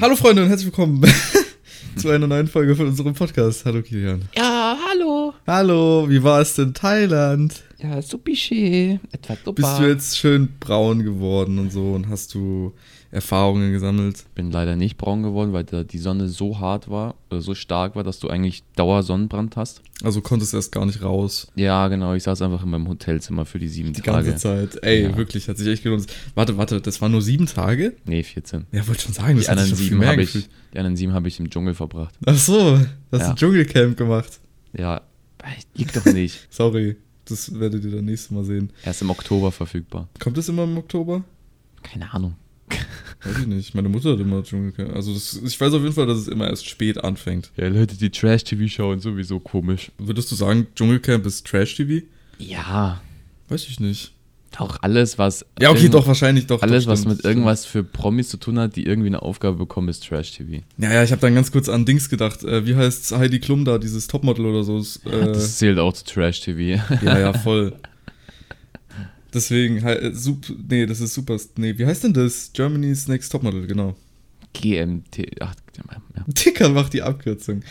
Hallo Freunde und herzlich willkommen zu einer neuen Folge von unserem Podcast. Hallo Kilian. Ja, hallo. Hallo, wie war es in Thailand? Ja, supische. Etwa super. Bist du jetzt schön braun geworden und so und hast du Erfahrungen gesammelt? bin leider nicht braun geworden, weil da die Sonne so hart war, oder so stark war, dass du eigentlich Dauersonnenbrand hast. Also konntest du erst gar nicht raus. Ja, genau. Ich saß einfach in meinem Hotelzimmer für die sieben Die Tage. ganze Zeit. Ey, Ja. wirklich, hat sich echt gelohnt. Warte, warte, das waren nur sieben Tage? Nee, 14. Ja, wollte schon sagen, das Die anderen, viel sieben habe ich, die anderen sieben habe ich im Dschungel verbracht. Ach so, hast Ja. du Dschungelcamp gemacht. Ja, liegt doch nicht. Sorry, das werdet ihr dann nächstes Mal sehen. Erst im Oktober verfügbar. Kommt das immer im Oktober? Keine Ahnung. Weiß ich nicht. Meine Mutter hat immer Dschungelcamp. Also das, ich weiß auf jeden Fall, dass es immer erst spät anfängt. Ja, Leute, die Trash-TV schauen, sowieso komisch. Würdest du sagen, Dschungelcamp ist Trash-TV? Ja, Weiß ich nicht. doch alles, was. Ja, okay, doch, wahrscheinlich doch. Alles, doch, was mit irgendwas für Promis zu tun hat, die irgendwie eine Aufgabe bekommen, ist Trash-TV. stimmt. Ja, ja, ich habe dann ganz kurz an Dings gedacht. Äh, wie heißt Heidi Klum da, dieses Topmodel oder so? Ist, Äh, Das zählt auch zu Trash-TV. ja, ja, voll. Deswegen, hei- äh, sup, nee, das ist super. Nee, wie heißt denn das? Germany's Next Topmodel, genau. GMT. Ach, ja. Dicker macht die Abkürzung.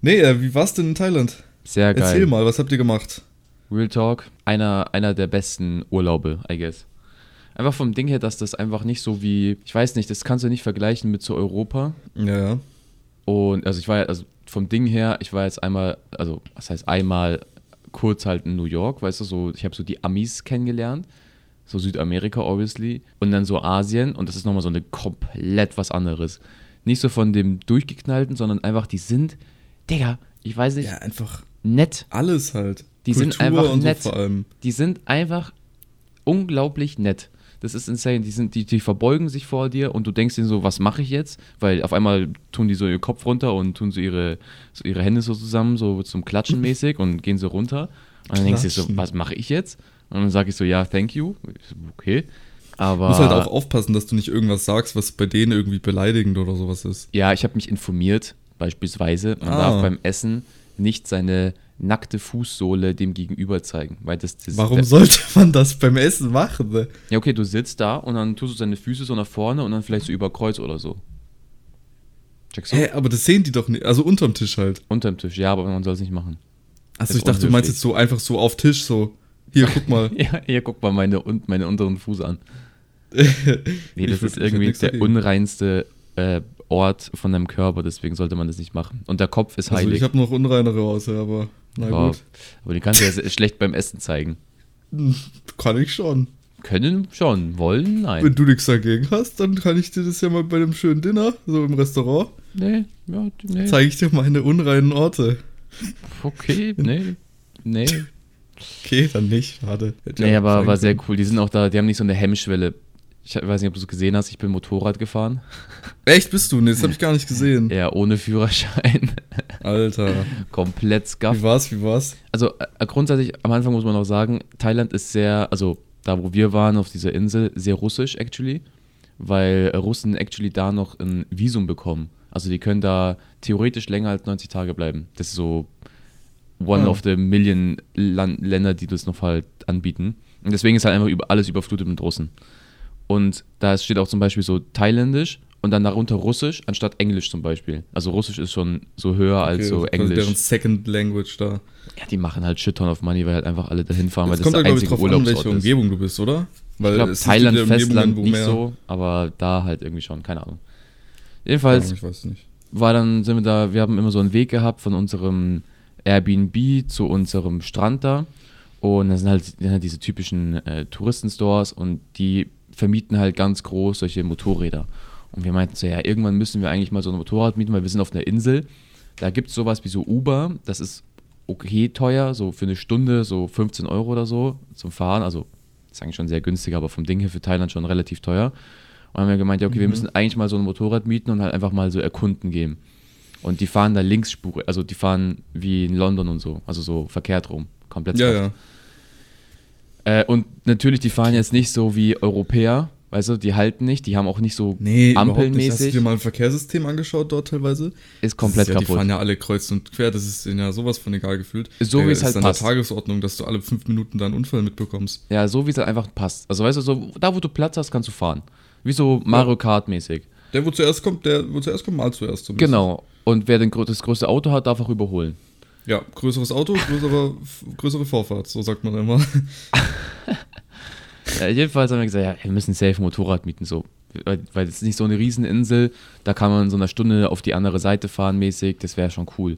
Nee, äh, wie war's denn in Thailand? Sehr geil. Erzähl mal, was habt ihr gemacht? Real Talk. Einer, einer der besten Urlaube, I guess. Einfach vom Ding her, dass das einfach nicht so wie, ich weiß nicht, das kannst du nicht vergleichen mit so Europa. Ja, ja. Und also ich war ja, also vom Ding her, ich war jetzt einmal, also was heißt einmal kurz halt in New York, weißt du, so, ich habe so die Amis kennengelernt, so Südamerika obviously, und dann so Asien und das ist nochmal so eine komplett was anderes. Nicht so von dem Durchgeknallten, sondern einfach, die sind, Digga, ich weiß nicht, Ja, einfach nett. alles halt. Die sind einfach und nett. so vor allem. Die sind einfach unglaublich nett. Das ist insane. Die, sind, die, die verbeugen sich vor dir und du denkst dir so, was mache ich jetzt? Weil auf einmal tun die so ihren Kopf runter und tun so ihre, so ihre Hände so zusammen, so zum Klatschen mäßig und gehen so runter. Und dann denkst du dir so, was mache ich jetzt? Und dann sage ich so, ja, thank you. So, Okay. Aber Du musst halt auch aufpassen, dass du nicht irgendwas sagst, was bei denen irgendwie beleidigend oder sowas ist. ja, ich habe mich informiert, beispielsweise, man Ah. darf beim Essen nicht seine nackte Fußsohle dem Gegenüber zeigen. Weil das, das Warum sollte man das beim Essen machen? ne? Ja, okay, du sitzt da und dann tust du deine Füße so nach vorne und dann vielleicht so über Kreuz oder so. Checkst du? Hä, aber das sehen die doch nicht. Also unterm Tisch halt. Unterm Tisch, ja, aber man soll es nicht machen. Achso, ich dachte, du meinst jetzt so einfach so auf Tisch so. Hier, guck mal. Ja, hier guck mal meine, meine unteren Fuß an. Nee, das ist irgendwie der unreinste äh, Ort von deinem Körper, deswegen sollte man das nicht machen. Und der Kopf ist Also heilig. ich habe noch unreinere außer, aber na Ja, gut. aber die kannst du ja schlecht beim Essen zeigen. Kann ich schon. Können schon, wollen, nein. Wenn du nichts dagegen hast, dann kann ich dir das ja mal bei einem schönen Dinner, so im Restaurant, Nee, ja, nee. zeige ich dir meine unreinen Orte. Okay, nee. Nee. Okay, dann nicht. Schade. Hätte Nee, aber war sehr cool. Die sind auch da, die haben nicht so eine Hemmschwelle. Ich weiß nicht, ob du es gesehen hast, ich bin Motorrad gefahren. Echt bist du? Nee, das habe ich gar nicht gesehen. Ja, ohne Führerschein. Alter. Komplett Wie scuff. war's? Wie war's? Also äh, grundsätzlich, am Anfang muss man auch sagen, Thailand ist sehr, also da wo wir waren, auf dieser Insel, sehr russisch actually. Weil Russen actually da noch ein Visum bekommen. Also die können da theoretisch länger als 90 Tage bleiben. Das ist so one Ah. of the million Lan Länder, die das noch halt anbieten. Und deswegen ist halt einfach über, alles überflutet mit Russen. Und da steht auch zum Beispiel so thailändisch und dann darunter russisch anstatt englisch zum Beispiel. Also russisch ist schon so höher als Okay, so quasi englisch. Deren Second Language da. Ja, die machen halt shit ton of money, weil halt einfach alle dahin fahren, weil kommt das da, der glaube ich, einzige drauf an, Urlaubsort welche ist. Umgebung du bist, oder? Weil Ich glaube, Thailand, ja Festland nicht so, aber da halt irgendwie schon, keine Ahnung. Ja, Jedenfalls ich weiß nicht. war dann, sind wir da, wir haben immer so einen Weg gehabt von unserem Airbnb zu unserem Strand da. Und das sind halt, sind halt diese typischen äh, Touristenstores und die vermieten halt ganz groß solche Motorräder. Und wir meinten so, ja, irgendwann müssen wir eigentlich mal so ein Motorrad mieten, weil wir sind auf einer Insel. Da gibt es sowas wie so Uber, das ist okay teuer, so für eine Stunde so 15 Euro oder so zum Fahren. Also ist eigentlich schon sehr günstig, aber vom Ding her für Thailand schon relativ teuer. Und haben wir gemeint, ja, okay, wir Mhm. müssen eigentlich mal so ein Motorrad mieten und halt einfach mal so erkunden gehen. Und die fahren da Linksspur, also die fahren wie in London und so, also so verkehrt rum, komplett. Ja, ja. Äh, und natürlich, die fahren jetzt nicht so wie Europäer, weißt du, die halten nicht, die haben auch nicht so Nee, nicht. Hast du ampelmäßig, dir mal ein Verkehrssystem angeschaut dort teilweise? ist komplett ist ja, Die kaputt. fahren ja alle kreuz und quer, das ist denen ja sowas von egal gefühlt. So, wie es ist halt an passt. der Tagesordnung, dass du alle fünf Minuten da einen Unfall mitbekommst. Ja, so wie es halt einfach passt. Also weißt du, so, da wo du Platz hast, kannst du fahren. Wie so Mario Kart mäßig. Der, wo zuerst kommt, der, wo zuerst kommt, mal zuerst. So genau. Und wer den, das größte Auto hat, darf auch überholen. Ja, größeres Auto, größere, größere Vorfahrt, so sagt man immer. ja, jedenfalls haben wir gesagt, ja, wir müssen safe Motorrad mieten, so. Weil, es ist nicht so eine Rieseninsel, da kann man in so einer Stunde auf die andere Seite fahren mäßig, das wäre schon cool.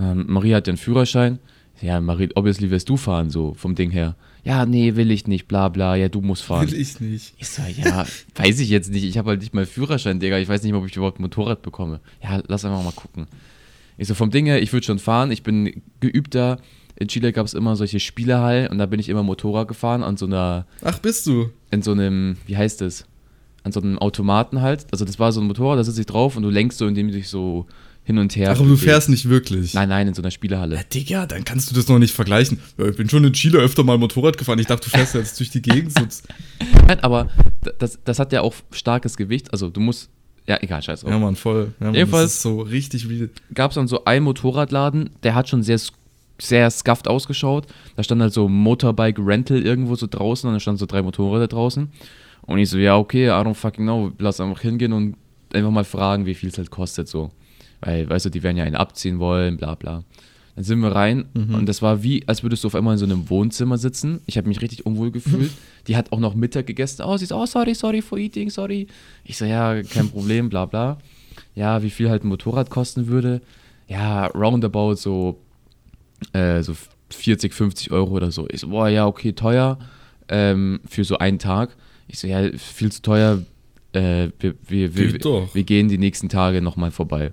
Ähm, Marie hat ja einen Führerschein. Ja, Marie, obviously wirst du fahren, so vom Ding her. Ja, nee, will ich nicht, bla bla, ja, du musst fahren. Will ich nicht. Ich so, ja, weiß ich jetzt nicht. Ich habe halt nicht mal Führerschein, Digga. Ich weiß nicht, ob ich überhaupt ein Motorrad bekomme. Ja, lass einfach mal gucken. Ich so, vom Ding her, ich würde schon fahren. Ich bin geübter. In Chile gab es immer solche Spielehallen und da bin ich immer Motorrad gefahren an so einer. Ach, bist du? In so einem, wie heißt das? An so einem Automaten halt. Also, das war so ein Motorrad, da sitze ich drauf und du lenkst so, indem du dich so hin und her. Ach, aber du fährst nicht wirklich. Nein, nein, in so einer Spielehalle. Ja, Digga, dann kannst du das noch nicht vergleichen. Ja, ich bin schon in Chile öfter mal Motorrad gefahren. Ich dachte, du fährst jetzt durch die Gegend. nein, aber das, das hat ja auch starkes Gewicht. Also du musst. Ja, egal, scheiß drauf. Ja, Mann, voll. Ja, Mann, Jedenfalls so richtig wie. Gab es dann so einen Motorradladen, der hat schon sehr, sehr scuffed ausgeschaut. Da stand halt so Motorbike Rental irgendwo so draußen und da standen so drei Motorräder draußen. Und ich so, ja, okay, I don't fucking know. Lass einfach hingehen und einfach mal fragen, wie viel es halt kostet so. Weil, weißt du, die werden ja einen abziehen wollen, bla bla. Dann sind wir rein mhm. und das war wie, als würdest du auf einmal in so einem Wohnzimmer sitzen. Ich habe mich richtig unwohl gefühlt. Die hat auch noch Mittag gegessen. Oh, sie ist, oh, sorry, sorry for eating, sorry. Ich so, ja, kein Problem, bla bla. Ja, wie viel halt ein Motorrad kosten würde. Ja, roundabout so, äh, so 40, 50 Euro oder so. Ich so, boah, ja, okay, teuer ähm, für so einen Tag. Ich so, ja, viel zu teuer. Äh, wir, wir, wir, wir, gehen die nächsten Tage nochmal vorbei.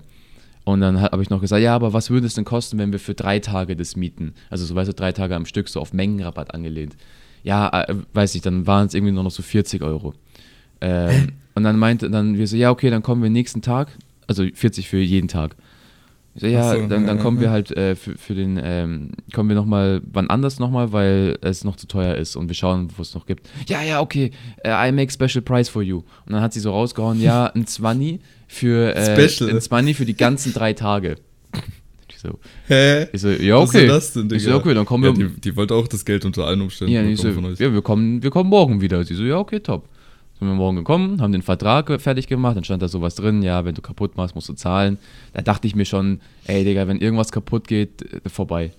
Und dann habe ich noch gesagt, ja, aber was würde es denn kosten, wenn wir für drei Tage das mieten? Also so, weißt du, drei Tage am Stück, so auf Mengenrabatt angelehnt. Ja, äh, weiß ich, dann waren es irgendwie nur noch so 40 Euro. Ähm, und dann meinte dann wir so, ja, okay, dann kommen wir nächsten Tag, also 40 für jeden Tag. So, ja, so, dann, dann ja, kommen ja. wir halt äh, für, für den, ähm, kommen wir nochmal wann anders nochmal, weil es noch zu teuer ist und wir schauen, wo es noch gibt. Ja, ja, okay, uh, I make special price for you. Und dann hat sie so rausgehauen, ja, ein 20 für, äh, Special. ein 20 für die ganzen drei Tage. Ich so, Hä? Ich so, ja, okay. Was ist das denn, Digga? Ich so, okay, dann kommen wir. Ja, die, die, wollte auch das Geld unter allen Umständen ja, so, ja, wir kommen, wir kommen morgen wieder. Sie so, ja, okay, top. Sind wir morgen gekommen, haben den Vertrag fertig gemacht, dann stand da sowas drin, ja, wenn du kaputt machst, musst du zahlen. Da dachte ich mir schon, ey, Digga, wenn irgendwas kaputt geht, äh, vorbei.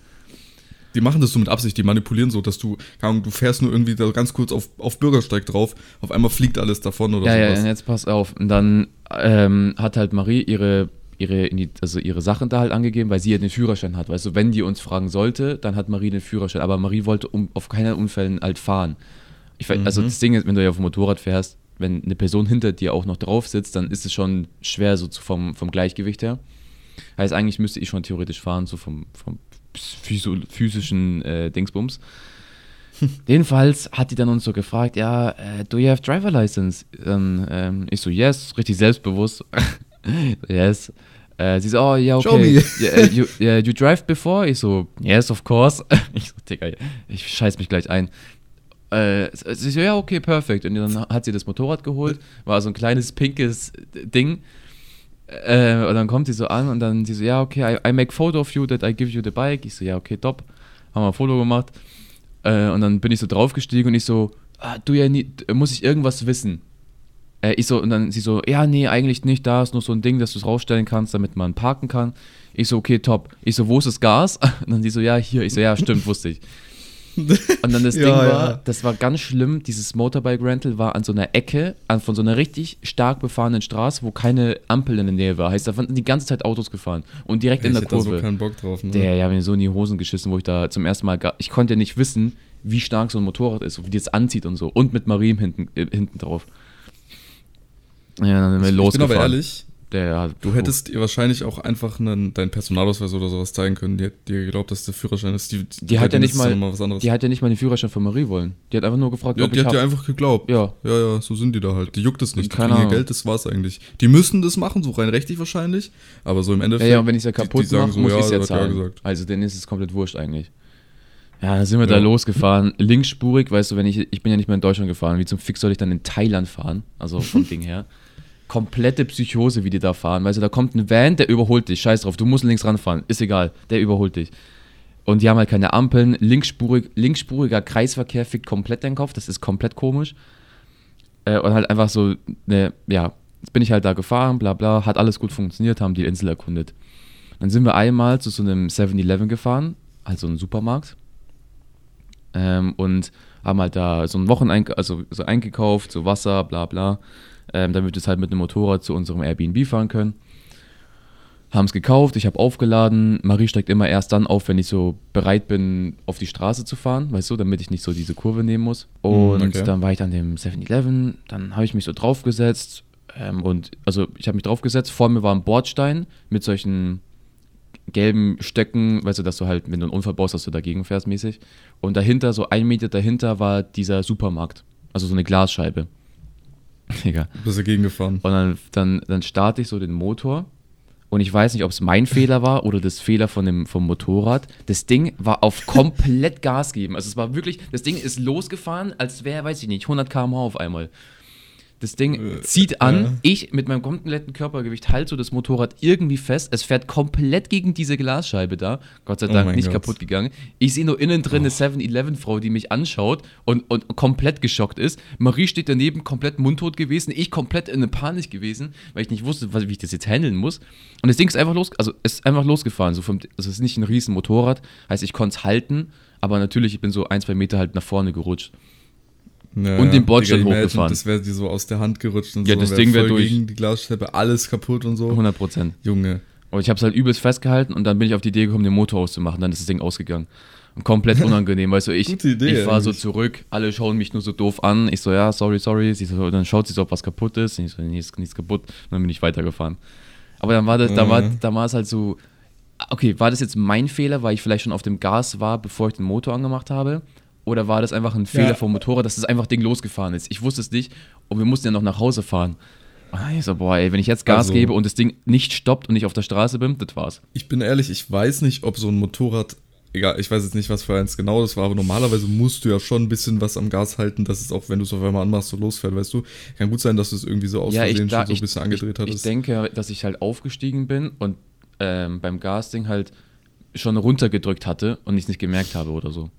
Die machen das so mit Absicht, die manipulieren so, dass du, du fährst nur irgendwie da ganz kurz auf, auf Bürgersteig drauf, auf einmal fliegt alles davon oder ja, sowas. Ja, jetzt pass auf. Und dann ähm, hat halt Marie ihre, ihre, also ihre Sachen da halt angegeben, weil sie ja den Führerschein hat. Weißt du, wenn die uns fragen sollte, dann hat Marie den Führerschein. Aber Marie wollte um, auf keinen Unfällen halt fahren. Ich, also mhm. Also das Ding ist, wenn du ja auf dem Motorrad fährst, wenn eine Person hinter dir auch noch drauf sitzt, dann ist es schon schwer so vom, vom Gleichgewicht her. Heißt, eigentlich müsste ich schon theoretisch fahren, so vom, vom physischen äh, Dingsbums. Jedenfalls hat die dann uns so gefragt, ja, uh, do you have driver license? Dann ähm, ich so, yes, richtig selbstbewusst. yes. Äh, sie so, oh, ja, okay. Show me. yeah, you, yeah, you drive before? Ich so, yes, of course. ich so, Digga, ich scheiß mich gleich ein. Äh, sie so, ja, okay, perfekt. Und dann hat sie das Motorrad geholt, war so ein kleines pinkes Ding äh, und dann kommt sie so an und dann sie so, ja, okay, I, I make photo of you that I give you the bike. Ich so, ja, okay, top. Haben wir ein Foto gemacht. Äh, und dann bin ich so draufgestiegen und ich so, ah, du ja nie, muss ich irgendwas wissen? Äh, ich so, und dann sie so, ja, nee, eigentlich nicht, da ist nur so ein Ding, dass du es rausstellen kannst, damit man parken kann. Ich so, okay, top. Ich so, wo ist das Gas? Und dann sie so, ja, hier. Ich so, ja, stimmt, wusste ich. Und dann das ja, Ding war, ja. das war ganz schlimm, dieses Motorbike Rental war an so einer Ecke, an, von so einer richtig stark befahrenen Straße, wo keine Ampel in der Nähe war. Heißt, da waren die ganze Zeit Autos gefahren und direkt ja, in der Kurve. Ich hatte so keinen Bock drauf, ne? Der, ja, mir so in die Hosen geschissen, wo ich da zum ersten Mal, ich konnte ja nicht wissen, wie stark so ein Motorrad ist und wie die es anzieht und so. Und mit Marie hinten, äh, hinten drauf. Ja, dann sind wir ich, losgefahren. Ich bin aber ehrlich, der, du hättest ihr wahrscheinlich auch einfach einen, deinen Personalausweis oder sowas zeigen können. Die hat dir geglaubt, dass der Führerschein ist. Die, die, die hat ja nicht mal, mal die hat ja nicht mal den Führerschein von Marie wollen. Die hat einfach nur gefragt, ja, ob die ich hat dir einfach geglaubt. Ja. Ja, ja, so sind die da halt. Die juckt es nicht. Die kriegen ihr Geld, das war's eigentlich. Die müssen das machen, so rein rechtlich wahrscheinlich. Aber so im Endeffekt. Ja, ja und wenn ich es ja kaputt mache, so, muss ja, ich es ja zahlen. Ja also denen ist es komplett wurscht eigentlich. Ja, dann sind wir ja. da losgefahren. Linksspurig, weißt du, wenn ich, ich bin ja nicht mehr in Deutschland gefahren. Wie zum Fix soll ich dann in Thailand fahren? Also vom Ding her komplette Psychose, wie die da fahren. Weißt du, da kommt ein Van, der überholt dich. Scheiß drauf, du musst links ranfahren. Ist egal, der überholt dich. Und die haben halt keine Ampeln. Linksspurig, linksspuriger Kreisverkehr fickt komplett deinen Kopf. Das ist komplett komisch. Äh, und halt einfach so, ne, ja, Jetzt bin ich halt da gefahren, bla bla, hat alles gut funktioniert, haben die Insel erkundet. Dann sind wir einmal zu so einem 7-Eleven gefahren, also einem Supermarkt. Ähm, und haben halt da so ein Wocheneinkauf, also so eingekauft, so Wasser, bla bla, ähm, damit wir jetzt halt mit einem Motorrad zu unserem Airbnb fahren können. Haben es gekauft, ich habe aufgeladen. Marie steigt immer erst dann auf, wenn ich so bereit bin, auf die Straße zu fahren, weißt du, damit ich nicht so diese Kurve nehmen muss. Und okay. dann war ich an dem 7-Eleven, dann habe ich mich so draufgesetzt. Ähm, und also ich habe mich draufgesetzt, vor mir war ein Bordstein mit solchen gelben Stöcken, weißt du, dass du halt, wenn du einen Unfall baust, dass du dagegen fährst mäßig. Und dahinter, so ein Meter dahinter, war dieser Supermarkt. Also so eine Glasscheibe. Egal. Du bist dagegen gefahren. Und dann, dann, dann starte ich so den Motor und ich weiß nicht, ob es mein Fehler war oder das Fehler von dem, vom Motorrad. Das Ding war auf komplett Gas geben. Also es war wirklich, das Ding ist losgefahren, als wäre, weiß ich nicht, 100 km/h auf einmal. Das Ding äh, zieht an. Ja. Ich mit meinem kompletten Körpergewicht halte so das Motorrad irgendwie fest. Es fährt komplett gegen diese Glasscheibe da. Gott sei oh Dank oh nicht Gott. kaputt gegangen. Ich sehe nur innen drin oh. eine 7-Eleven-Frau, die mich anschaut und, und komplett geschockt ist. Marie steht daneben, komplett mundtot gewesen. Ich komplett in eine Panik gewesen, weil ich nicht wusste, wie ich das jetzt handeln muss. Und das Ding ist einfach los, also ist einfach losgefahren. So vom, also es ist nicht ein riesen Motorrad. Heißt, ich konnte es halten, aber natürlich, ich bin so ein, zwei Meter halt nach vorne gerutscht. Ja, und den Bordstein hochgefahren. Das wäre dir so aus der Hand gerutscht und ja, so. das Ding wäre durch. Gegen die Glasscheibe, alles kaputt und so. 100 Prozent. Junge. Und ich habe es halt übelst festgehalten und dann bin ich auf die Idee gekommen, den Motor auszumachen. Dann ist das Ding ausgegangen. Und komplett unangenehm, weißt du, ich, Idee, ich fahre so zurück, alle schauen mich nur so doof an. Ich so, ja, sorry, sorry. Sie so, dann schaut sie so, ob was kaputt ist. Und ich so, nee, ist nichts kaputt. Und dann bin ich weitergefahren. Aber dann war das, mhm. da war, da war es halt so, okay, war das jetzt mein Fehler, weil ich vielleicht schon auf dem Gas war, bevor ich den Motor angemacht habe? Oder war das einfach ein Fehler ja. vom Motorrad, dass das einfach Ding losgefahren ist? Ich wusste es nicht und wir mussten ja noch nach Hause fahren. Und ich so, boah, ey, wenn ich jetzt Gas also, gebe und das Ding nicht stoppt und ich auf der Straße bin, das war's. Ich bin ehrlich, ich weiß nicht, ob so ein Motorrad, egal, ich weiß jetzt nicht, was für eins genau das war, aber normalerweise musst du ja schon ein bisschen was am Gas halten, dass es auch, wenn du es auf einmal anmachst, so losfährt, weißt du. Kann gut sein, dass du es irgendwie so aus ja, Versehen schon so ein bisschen angedreht hattest. Ich denke, dass ich halt aufgestiegen bin und ähm, beim Gasding halt schon runtergedrückt hatte und ich es nicht gemerkt habe oder so.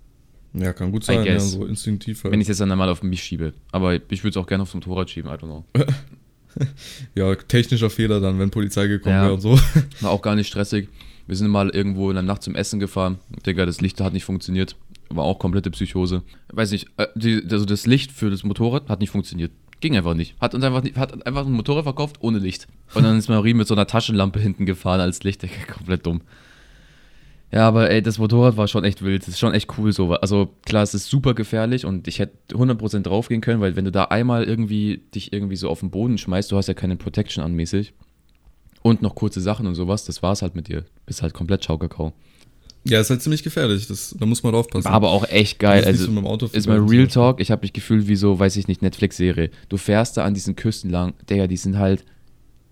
Ja, kann gut sein, ja, so instinktiv halt. Wenn ich es jetzt dann mal auf mich schiebe. Aber ich würde es auch gerne aufs Motorrad schieben, I don't know. ja, technischer Fehler dann, wenn Polizei gekommen ja, wäre und so. War auch gar nicht stressig. Wir sind mal irgendwo in der Nacht zum Essen gefahren. Digga, das Licht hat nicht funktioniert. War auch komplette Psychose. Weiß nicht, äh, also das Licht für das Motorrad hat nicht funktioniert. Ging einfach nicht. Hat uns einfach, hat einfach ein Motorrad verkauft ohne Licht. Und dann ist Marie mit so einer Taschenlampe hinten gefahren als Licht. Digga, komplett dumm. Ja, aber ey, das Motorrad war schon echt wild. Das ist schon echt cool so. Also klar, es ist super gefährlich und ich hätte 100% draufgehen können, weil wenn du da einmal irgendwie dich irgendwie so auf den Boden schmeißt, du hast ja keine Protection anmäßig und noch kurze Sachen und sowas, das war's halt mit dir. Bist halt komplett Schaukakao. Ja, ist halt ziemlich gefährlich. Das, da muss man draufpassen. War aber auch echt geil. Also, so ist mal Real Talk. Ich habe mich gefühlt wie so, weiß ich nicht, Netflix-Serie. Du fährst da an diesen Küsten lang. Digga, die sind halt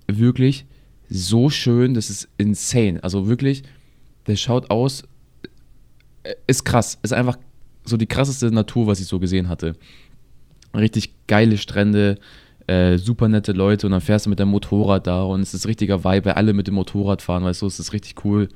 wirklich so schön. Das ist insane. Also wirklich, der schaut aus, äh, ist krass. Ist einfach so die krasseste Natur, was ich so gesehen hatte. Richtig geile Strände, äh, super nette Leute und dann fährst du mit deinem Motorrad da und es ist richtiger Vibe, weil alle mit dem Motorrad fahren, weißt du, es ist richtig cool.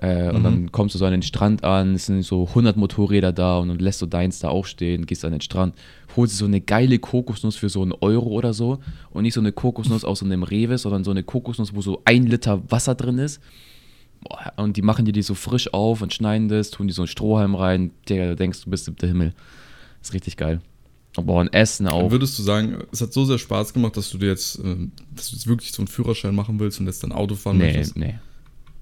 Äh, mhm. Und dann kommst du so an den Strand an, es sind so 100 Motorräder da und dann lässt du deins da auch stehen, gehst an den Strand, holst dir so eine geile Kokosnuss für so einen Euro oder so und nicht so eine Kokosnuss aus so einem Rewe, sondern so eine Kokosnuss, wo so ein Liter Wasser drin ist und die machen dir die so frisch auf und schneiden das, tun die so einen Strohhalm rein, der denkst, du bist der Himmel. Ist richtig geil. Aber ein Essen auch. Würdest du sagen, es hat so sehr Spaß gemacht, dass du dir jetzt, äh, dass du jetzt wirklich so einen Führerschein machen willst und jetzt dann Auto fahren nee, möchtest? Nee, nee.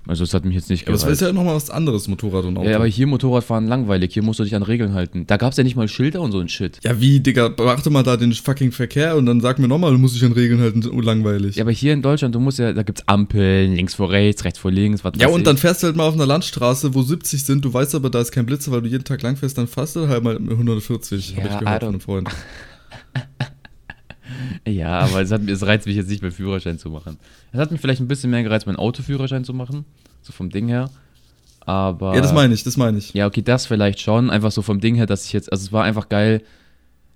Also es hat mich jetzt nicht gereizt. Aber es ist ja nochmal was anderes, Motorrad und Auto. Ja, aber hier Motorradfahren langweilig. Hier musst du dich an Regeln halten. Da gab es ja nicht mal Schilder und so ein Shit. Ja, wie, Digga, beachte mal da den fucking Verkehr und dann sag mir nochmal, du musst dich an Regeln halten, langweilig. Ja, aber hier in Deutschland, du musst ja, da gibt's Ampeln, links vor rechts, rechts vor links, was Ja, und ich. dann fährst du halt mal auf einer Landstraße, wo 70 sind, du weißt aber, da ist kein Blitzer, weil du jeden Tag lang fährst, dann fährst du halt mal 140, ja, habe ich gehört von einem Freund. ja, aber es, hat, es reizt mich jetzt nicht, meinen Führerschein zu machen. Es hat mich vielleicht ein bisschen mehr gereizt, meinen Autoführerschein zu machen so vom Ding her. Aber. Ja, das meine ich, das meine ich. Ja, okay, das vielleicht schon. Einfach so vom Ding her, dass ich jetzt. Also, es war einfach geil,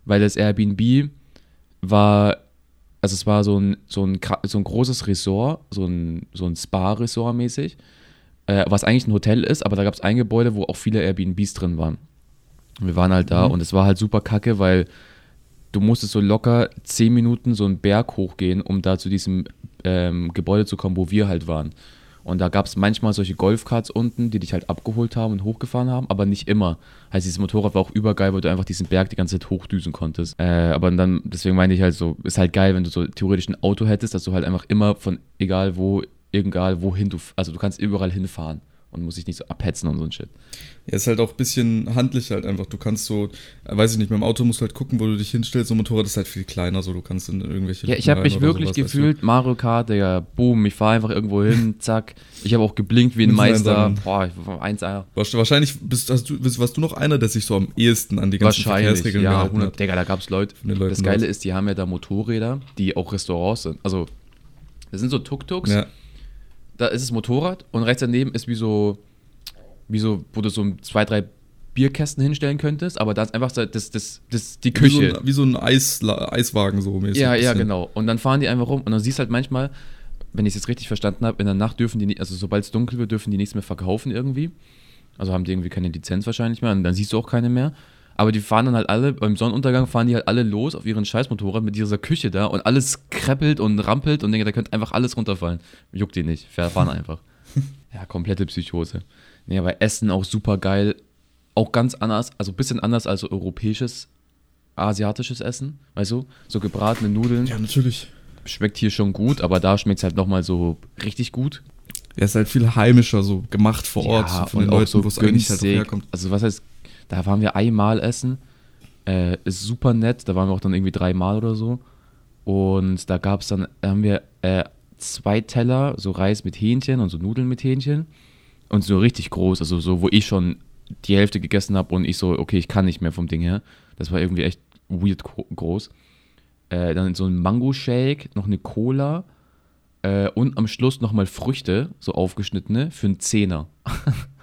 weil das Airbnb war. Also, es war so ein, so ein, so ein großes Resort, so ein, so ein Spa-Resort mäßig, äh, was eigentlich ein Hotel ist, aber da gab es ein Gebäude, wo auch viele Airbnbs drin waren. Wir waren halt da mhm. und es war halt super kacke, weil du musstest so locker 10 Minuten so einen Berg hochgehen, um da zu diesem ähm, Gebäude zu kommen, wo wir halt waren. Und da gab es manchmal solche Golfkarts unten, die dich halt abgeholt haben und hochgefahren haben, aber nicht immer. Heißt, dieses Motorrad war auch übergeil, weil du einfach diesen Berg die ganze Zeit hochdüsen konntest. Äh, aber dann, deswegen meine ich halt so, ist halt geil, wenn du so theoretisch ein Auto hättest, dass du halt einfach immer von egal wo, egal wohin du, also du kannst überall hinfahren und muss sich nicht so abhetzen und so ein Shit. Ja, ist halt auch ein bisschen handlich halt einfach. Du kannst so, äh, weiß ich nicht, mit dem Auto musst du halt gucken, wo du dich hinstellst. So ein Motorrad ist halt viel kleiner, so du kannst in irgendwelche. Ja, ich habe mich wirklich sowas, weißt du. gefühlt, Mario Kart, Digga, boom, ich fahre einfach irgendwo hin, zack. Ich habe auch geblinkt wie ein Meister. Boah, ich war 1A. Wahrsch- Wahrscheinlich bist, hast du, warst du noch einer, der sich so am ehesten an die ganzen Verkehrsregeln ja, gehalten 100, hat. Digga, da gab es Leute. Das Geile dort. ist, die haben ja da Motorräder, die auch Restaurants sind. Also, das sind so Tuk-Tuks, Ja, da ist es Motorrad und rechts daneben ist wie so, wie so, wo du so zwei, drei Bierkästen hinstellen könntest, aber da ist einfach so das, das, das, die wie so Küche. ein, wie so ein Eisla Eiswagen so mäßig. Ja, ja, genau. Und dann fahren die einfach rum und dann siehst du halt manchmal, wenn ich es jetzt richtig verstanden habe, in der Nacht dürfen die nicht, also sobald es dunkel wird, dürfen die nichts mehr verkaufen irgendwie. Also haben die irgendwie keine Lizenz wahrscheinlich mehr und dann siehst du auch keine mehr. Aber die fahren dann halt alle, beim Sonnenuntergang fahren die halt alle los auf ihren Scheißmotorrad mit dieser Küche da und alles kreppelt und rampelt und denke, da könnte einfach alles runterfallen. Juckt die nicht, fahren einfach. ja, komplette Psychose. Nee, aber Essen auch super geil. Auch ganz anders, also ein bisschen anders als so europäisches, asiatisches Essen, weißt du? So gebratene Nudeln Ja, natürlich. schmeckt hier schon gut, aber da schmeckt es halt nochmal so richtig gut. Er ist halt viel heimischer, so gemacht vor Ort, so von den Leuten, wo es eigentlich halt herkommt. Also was heißt, da waren wir einmal essen, äh, ist super nett, da waren wir auch dann irgendwie dreimal oder so. Und da gab es dann, da haben wir äh, zwei Teller, so Reis mit Hähnchen und so Nudeln mit Hähnchen. Und so richtig groß, also so, wo ich schon die Hälfte gegessen habe und ich so, okay, ich kann nicht mehr vom Ding her. Das war irgendwie echt weird gro- groß. Äh, dann so ein Mango-Shake, noch eine Cola äh, und am Schluss nochmal Früchte, so aufgeschnittene, für einen Zehner.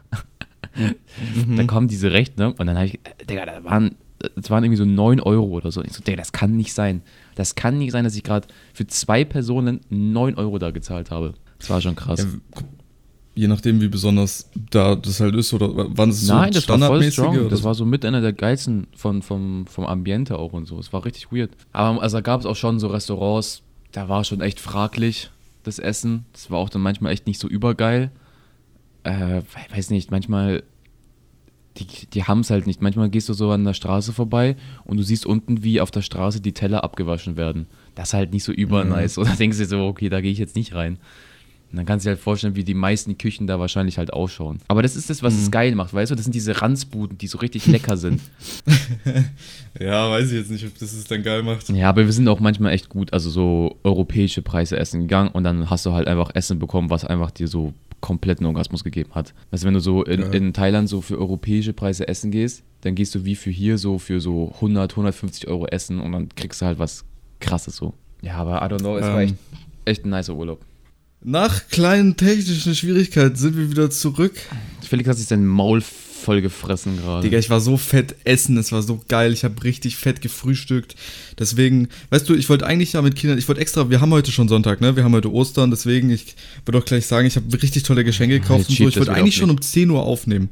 Da kam diese Rechnung und dann habe ich, Digga, da waren, das waren irgendwie so 9 Euro oder so. Ich so, Digga, das kann nicht sein. Das kann nicht sein, dass ich gerade für zwei Personen 9 Euro da gezahlt habe. Das war schon krass. Ja, je nachdem, wie besonders da das halt ist, oder wann es Nein, so das war voll strong. oder Das so? war so mit einer der geilsten von, vom, vom Ambiente auch und so. Es war richtig weird. Aber also da gab es auch schon so Restaurants, da war schon echt fraglich, das Essen. Das war auch dann manchmal echt nicht so übergeil. Äh, weiß nicht, manchmal, die, die haben es halt nicht. Manchmal gehst du so an der Straße vorbei und du siehst unten, wie auf der Straße die Teller abgewaschen werden. Das ist halt nicht so übernice. Oder denkst du dir so, okay, da gehe ich jetzt nicht rein. Und dann kannst du dir halt vorstellen, wie die meisten Küchen da wahrscheinlich halt ausschauen. Aber das ist das, was es geil macht, weißt du? Das sind diese Ranzbuden, die so richtig lecker sind. Ja, weiß ich jetzt nicht, ob das es dann geil macht. Ja, aber wir sind auch manchmal echt gut, also so europäische Preise essen gegangen und dann hast du halt einfach Essen bekommen, was einfach dir so kompletten Orgasmus gegeben hat. Also wenn du so in, Ja. in Thailand so für europäische Preise essen gehst, dann gehst du wie für hier so für so 100, 150 Euro essen und dann kriegst du halt was krasses so. Ja, aber I don't know, es war Ähm. echt, echt ein nicer Urlaub. Nach kleinen technischen Schwierigkeiten sind wir wieder zurück. Felix hat sich sein Maul voll gefressen gerade. Digga, ich war so fett essen, es war so geil, ich habe richtig fett gefrühstückt. Deswegen, weißt du, ich wollte eigentlich ja mit Kindern, ich wollte extra, wir haben heute schon Sonntag, ne? Wir haben heute Ostern, deswegen, ich würde auch gleich sagen, ich habe richtig tolle Geschenke gekauft Jetzt und so. Ich wollte eigentlich schon um 10 Uhr aufnehmen.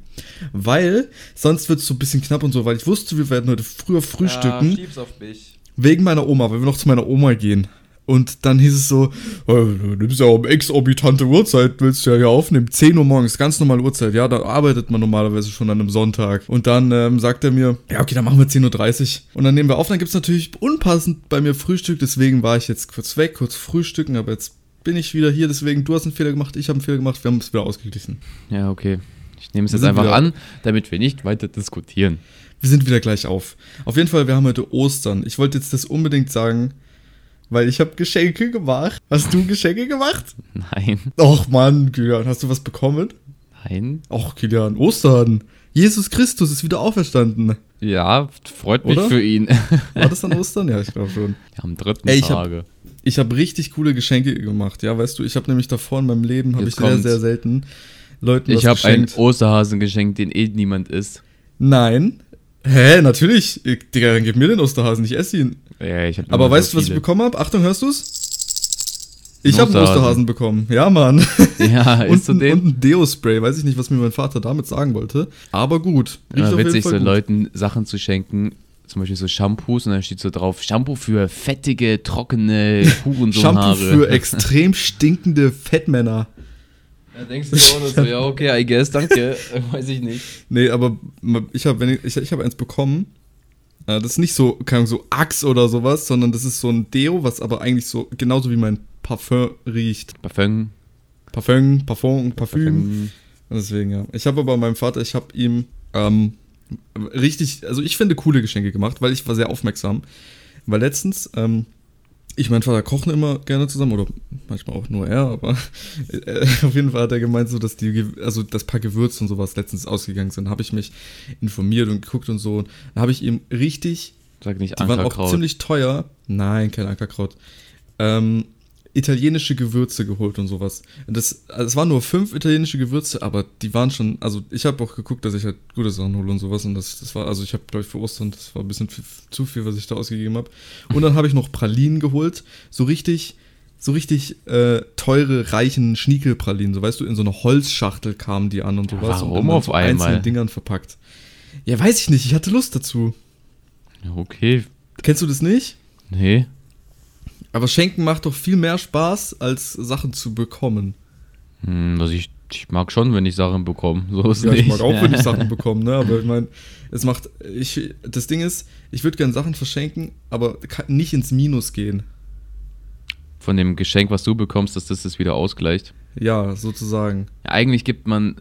Weil, sonst wird es so ein bisschen knapp und so, weil ich wusste, wir werden heute früher frühstücken. schieb's auf mich. Wegen meiner Oma, weil wir noch zu meiner Oma gehen. Und dann hieß es so, äh, du nimmst ja um exorbitante Uhrzeit, willst du ja hier aufnehmen. 10 Uhr morgens, ganz normale Uhrzeit. Ja, da arbeitet man normalerweise schon an einem Sonntag. Und dann ähm, sagt er mir, ja, okay, dann machen wir 10.30 Uhr. Und dann nehmen wir auf, dann gibt es natürlich unpassend bei mir Frühstück. Deswegen war ich jetzt kurz weg, kurz frühstücken, aber jetzt bin ich wieder hier. Deswegen, du hast einen Fehler gemacht, ich habe einen Fehler gemacht, wir haben es wieder ausgeglichen. Ja, okay. Ich nehme es jetzt einfach wieder- an, damit wir nicht weiter diskutieren. Wir sind wieder gleich auf. Auf jeden Fall, wir haben heute Ostern. Ich wollte jetzt das unbedingt sagen, weil ich habe Geschenke gemacht. Hast du Geschenke gemacht? Nein, Och Mann, Kilian, hast du was bekommen? nein. Och, Kilian, Ostern. Jesus Christus ist wieder auferstanden. Ja, freut mich Oder? für ihn. War das an Ostern? Ja, ich glaube schon. Am dritten Ey, ich hab- Tage. Ich habe richtig coole Geschenke gemacht. Ja, weißt du, ich habe nämlich davor in meinem Leben, habe ich Jetzt sehr, kommt's. sehr selten Leuten Ich was habe einen geschenkt. Osterhasen geschenkt, den eh niemand isst. Nein. Hä, natürlich. Ich, Digga, dann gib mir den Osterhasen, ich esse ihn. Ja, ich Aber weißt so du, was ich bekommen habe? Achtung, hörst du's? Ich habe einen Osterhasen. Bekommen. Ja, Mann. Ja, und, du ein, den? und ein Deo-Spray. Weiß ich nicht, was mir mein Vater damit sagen wollte. Aber gut. Riecht jeden witzig, so gut. Leuten Sachen zu schenken, zum Beispiel so Shampoos und dann steht so drauf, Shampoo für fettige, trockene Shampoo Hurensohnhaare. für extrem stinkende Fettmänner. Da denkst du dir auch nur so, ja, okay, I guess, danke. Weiß ich nicht. Nee, aber ich habe ich, ich, hab eins bekommen. Äh, Das ist nicht so, keine Ahnung, so Axe oder sowas, sondern das ist so ein Deo, was aber eigentlich so genauso wie mein Parfum riecht. Parfum. Parfum, Parfum, Parfüm. Parfum. Deswegen, ja. Ich habe aber meinem Vater, ich habe ihm ähm, richtig, also ich finde coole Geschenke gemacht, weil ich war sehr aufmerksam. Weil letztens, ähm, ich und mein Vater kochen immer gerne zusammen oder manchmal auch nur er, aber äh, auf jeden Fall hat er gemeint, so dass die, also das paar Gewürze und sowas letztens ausgegangen sind. Habe ich mich informiert und geguckt und so. Dann habe ich ihm richtig Sag nicht die waren auch ziemlich teuer. Nein, kein Ankerkraut. Ähm, italienische Gewürze geholt und sowas. Und Das, also es waren nur fünf italienische Gewürze, aber die waren schon, also ich habe auch geguckt, dass ich halt gute Sachen hole und sowas. Und das, das war, also ich habe, glaube ich, für Ostern, das war ein bisschen viel, zu viel, was ich da ausgegeben habe. Und dann habe ich noch Pralinen geholt. So richtig, so richtig äh, teure, reichen Schniekelpralinen. So weißt du, in so einer Holzschachtel kamen die an und sowas. und warum in auf so einmal? einzelnen Dingern verpackt. Ja, weiß ich nicht. Ich hatte Lust dazu. Ja, Okay, Kennst du das nicht? nee. Aber Schenken macht doch viel mehr Spaß, als Sachen zu bekommen. Hm, also ich, ich mag schon, wenn ich Sachen bekomme. So ist Ja, ich nicht. mag auch, wenn ich Sachen bekomme, ne? Aber ich meine, es macht. Ich, das Ding ist, ich würde gerne Sachen verschenken, aber kann nicht ins Minus gehen. Von dem Geschenk, was du bekommst, dass das das wieder ausgleicht. Ja, sozusagen. Ja, eigentlich gibt man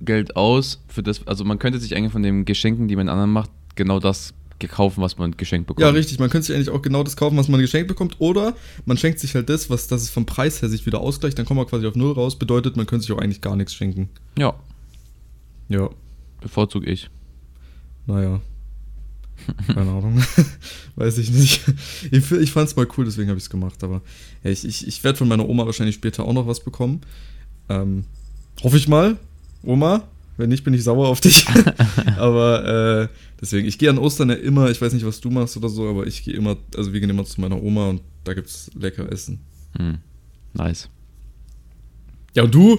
Geld aus für das, also man könnte sich eigentlich von den Geschenken, die man anderen macht, genau das kaufen, was man geschenkt bekommt. Ja, richtig. Man könnte sich eigentlich auch genau das kaufen, was man geschenkt bekommt. Oder man schenkt sich halt das, was das es vom Preis her sich wieder ausgleicht. Dann kommt man quasi auf Null raus. Bedeutet, man könnte sich auch eigentlich gar nichts schenken. Ja, Ja, bevorzuge ich. naja. Keine Ahnung. Weiß ich nicht. Ich, ich fand es mal cool, deswegen habe ich es gemacht. Aber ja, ich, ich, ich werde von meiner Oma wahrscheinlich später auch noch was bekommen. Ähm, hoffe ich mal. Oma, wenn nicht, bin ich sauer auf dich. aber äh, deswegen, ich gehe an Ostern ja immer, ich weiß nicht, was du machst oder so, aber ich gehe immer, also wir gehen immer zu meiner Oma und da gibt es lecker Essen. Hm. Nice. Ja, und du?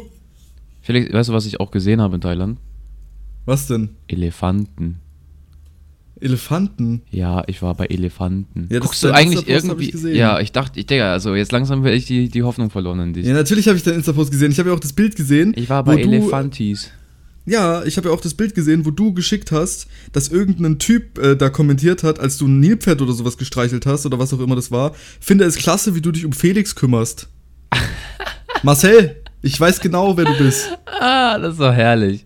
Felix, weißt du, was ich auch gesehen habe in Thailand? Was denn? Elefanten. Elefanten? Ja, ich war bei Elefanten. Ja, Guckst du eigentlich irgendwie? ich gesehen. Ja, ich dachte, ich denke, also jetzt langsam werde ich die, die Hoffnung verloren in dich. Ja, natürlich habe ich deinen Insta-Post gesehen. Ich habe ja auch das Bild gesehen. Ich war bei Elefantis. Ja, ich habe ja auch das Bild gesehen, wo du geschickt hast, dass irgendein Typ äh, da kommentiert hat, als du ein Nilpferd oder sowas gestreichelt hast oder was auch immer das war. Finde es klasse, wie du dich um Felix kümmerst. Marcel, ich weiß genau, wer du bist. Ah, das war herrlich.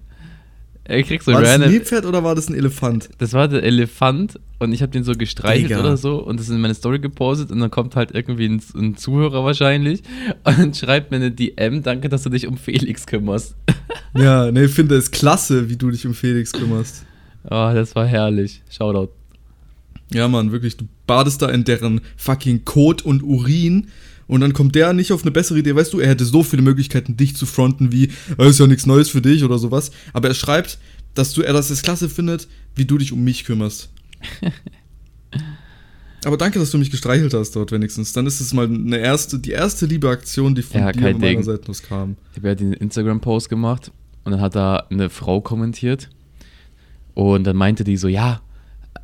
Er kriegt so War das ein. Nilpferd oder war das ein Elefant? Das war der Elefant und ich habe den so gestreichelt Digga. oder so und das in meine Story gepostet und dann kommt halt irgendwie ein, ein Zuhörer wahrscheinlich und schreibt mir eine DM, danke, dass du dich um Felix kümmerst. Ja, ne, finde es klasse, wie du dich um Felix kümmerst. Oh, das war herrlich. Shoutout. Ja, Mann, wirklich, du badest da in deren fucking Kot und Urin und dann kommt der nicht auf eine bessere Idee. Weißt du, er hätte so viele Möglichkeiten, dich zu fronten, wie, "Ah, ist ja nichts Neues für dich oder sowas. Aber er schreibt, dass du, er das es klasse findet, wie du dich um mich kümmerst. Aber danke, dass du mich gestreichelt hast dort wenigstens. Dann ist es mal eine erste, die erste Liebeaktion, die von Ja, dir von meiner. Seite aus kam. Ich habe ja den Instagram-Post gemacht und dann hat da eine Frau kommentiert und dann meinte die so, ja,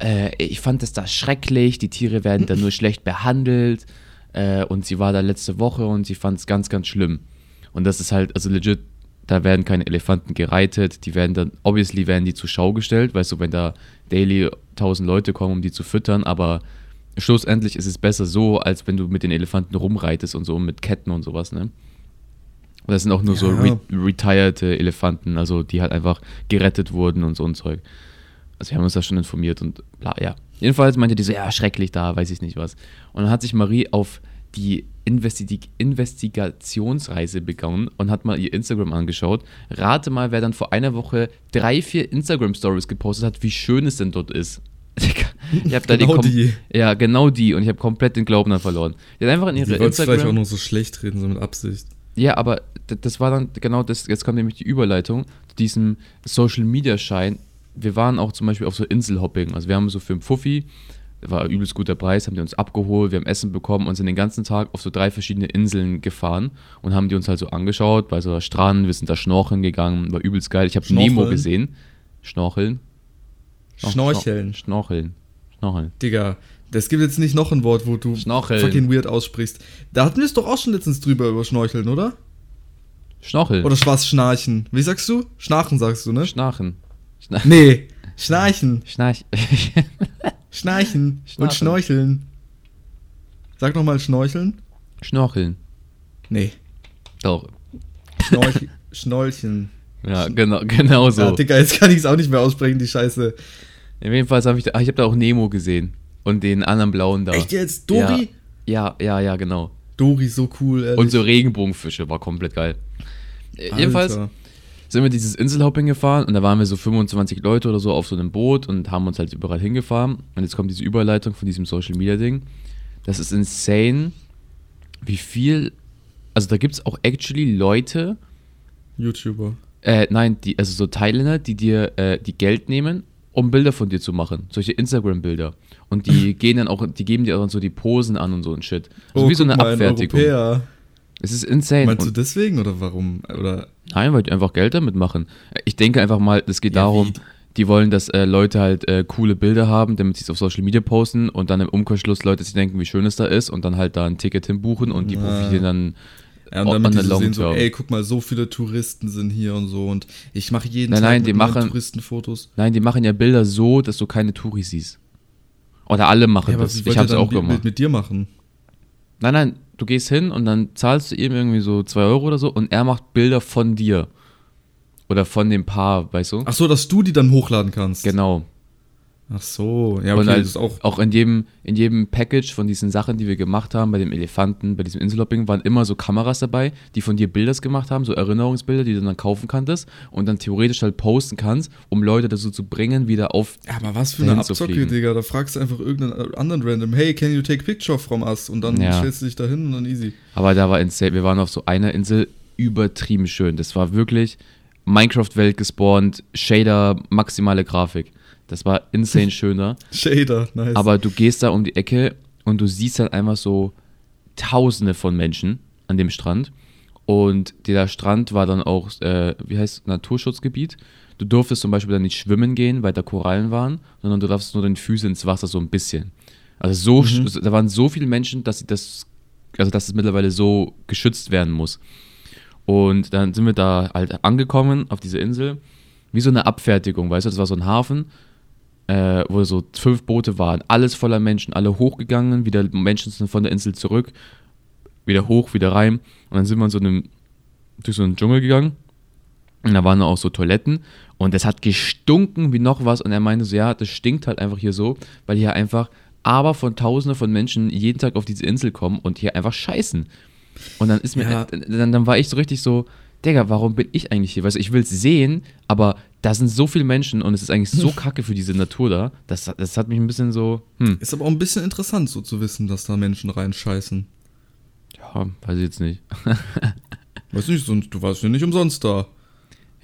äh, ich fand es da schrecklich, die Tiere werden da nur schlecht behandelt äh, und sie war da letzte Woche und sie fand es ganz, ganz schlimm. Und das ist halt, also legit, da werden keine Elefanten gereitet, die werden dann, obviously werden die zur Schau gestellt, weißt du, wenn da daily 1000 Leute kommen, um die zu füttern, aber schlussendlich ist es besser so, als wenn du mit den Elefanten rumreitest und so mit Ketten und sowas, ne? Und das sind auch nur so Ja. re retired Elefanten, also die halt einfach gerettet wurden und so ein Zeug. Also wir haben uns da schon informiert und bla, ja. Jedenfalls meinte die so, ja, schrecklich da, weiß ich nicht was. Und dann hat sich Marie auf die Investi Investigationsreise begonnen und hat mal ihr Instagram angeschaut. Rate mal, wer dann vor einer Woche drei, vier Instagram-Stories gepostet hat, wie schön es denn dort ist. Ich hab da Genau die. Ja, genau die. Und ich habe komplett den Glauben dann verloren. Die hat einfach in Die ihre wolltest vielleicht auch Instagram... noch so schlecht reden, so mit Absicht. Ja, aber das war dann genau das, jetzt kommt nämlich die Überleitung zu diesem Social Media Schein. Wir waren auch zum Beispiel auf so Inselhopping. Also wir haben so für einen Fuffi, war ein übelst guter Preis, haben die uns abgeholt, wir haben Essen bekommen und sind den ganzen Tag auf so drei verschiedene Inseln gefahren und haben die uns halt so angeschaut, bei so Strand, wir sind da schnorcheln gegangen, war übelst geil. Ich habe Nemo gesehen. Schnorcheln? Schnorch- Schnorcheln. Schnorcheln. Schnorcheln. Digga, es gibt jetzt nicht noch ein Wort, wo du Schnorcheln. fucking weird aussprichst. Da hatten wir es doch auch schon letztens drüber über Schnorcheln, oder? Schnorcheln. Oder was Schnarchen? Wie sagst du? Schnarchen sagst du, ne? Schnarchen. Schna Nee, Schnarchen. Schnarch. Schnarchen und Schnarchen. Schnorcheln. Sag nochmal Schnorcheln. Schnorcheln. Nee, Doch. Schnorch Schnorcheln. Ja, genau, genau so. Ja, Digga, jetzt kann ich es auch nicht mehr aussprechen, die Scheiße. Jedenfalls habe ich, da- ah, ich habe da auch Nemo gesehen. Und den anderen blauen da. Echt jetzt? Dori? Ja, ja, ja, genau. Dori, so cool, ehrlich. Und so Regenbogenfische war komplett geil. Äh, Jedenfalls Alter. Sind wir dieses Inselhopping gefahren und da waren wir so 25 Leute oder so auf so einem Boot und haben uns halt überall hingefahren. Und jetzt kommt diese Überleitung von diesem Social Media Ding. Das ist insane, wie viel. Also da gibt es auch actually Leute, YouTuber. äh, nein, die, also so Thailänder, die dir äh, die Geld nehmen, um Bilder von dir zu machen. Solche Instagram-Bilder. Und die gehen dann auch, die geben dir auch so die Posen an und so ein Shit. Also wie so Oh, eine mal, ein Abfertigung. Europäer. Es ist insane. Meinst du deswegen oder warum? Oder Nein, weil die einfach Geld damit machen. Ich denke einfach mal, es geht Ja, darum, wie? die wollen, dass äh, Leute halt äh, coole Bilder haben, damit sie es auf Social Media posten und dann im Umkehrschluss Leute sich denken, wie schön es da ist und dann halt da ein Ticket hinbuchen und die Ja. profitieren dann. Ja, und damit die so sehen, so, ey, guck mal, so viele Touristen sind hier und so und ich mache jeden Nein, Tag nein, die mit machen- Touristenfotos. Nein, die machen ja Bilder so, dass du keine Touris siehst. Oder alle machen Ja, das. Ich hab's dann auch gemacht. mit dir machen? Nein, nein, du gehst hin und dann zahlst du ihm irgendwie so 2 Euro oder so und er macht Bilder von dir. Oder von dem Paar, weißt du? Ach so, dass du die dann hochladen kannst. Genau. Ach so, ja, und okay, halt das ist auch. auch in jedem, in jedem Package von diesen Sachen, die wir gemacht haben, bei dem Elefanten, bei diesem Inselhopping, waren immer so Kameras dabei, die von dir Bilder gemacht haben, so Erinnerungsbilder, die du dann kaufen kanntest und dann theoretisch halt posten kannst, um Leute dazu zu bringen, wieder auf. Ja, aber was für eine Abzocke. Digga. Da fragst du einfach irgendeinen anderen random, hey, can you take picture from us? Und dann Ja. stellst du dich da hin und dann easy. Aber da war insane. Wir waren auf so einer Insel übertrieben schön. Das war wirklich Minecraft-Welt gespawnt, Shader, maximale Grafik. Das war insane schöner. Shader, nice. Aber du gehst da um die Ecke und du siehst halt einfach so Tausende von Menschen an dem Strand. Und der Strand war dann auch, äh, wie heißt Naturschutzgebiet. Du durftest zum Beispiel dann nicht schwimmen gehen, weil da Korallen waren, sondern du darfst nur den Füße ins Wasser so ein bisschen. Also so, sch- da waren so viele Menschen, dass das, also dass es mittlerweile so geschützt werden muss. Und dann sind wir da halt angekommen auf diese Insel, wie so eine Abfertigung, weißt du, das war so ein Hafen äh, wo so fünf Boote waren, alles voller Menschen, alle hochgegangen, wieder Menschen sind von der Insel zurück, wieder hoch, wieder rein. Und dann sind wir in so einem, durch so einen Dschungel gegangen. Und da waren auch so Toiletten und es hat gestunken wie noch was. Und er meinte so, ja, das stinkt halt einfach hier so, weil hier einfach aber von Tausende von Menschen jeden Tag auf diese Insel kommen und hier einfach scheißen. Und dann ist mir, Ja. dann, dann war ich so richtig so, Digga, warum bin ich eigentlich hier? Weißt du, ich will es sehen, aber da sind so viele Menschen und es ist eigentlich so kacke für diese Natur da. Das, das hat mich ein bisschen so, hm, ist aber auch ein bisschen interessant, so zu wissen, dass da Menschen reinscheißen. ja, weiß ich jetzt nicht. Weißt du nicht, sonst, du warst ja nicht umsonst da.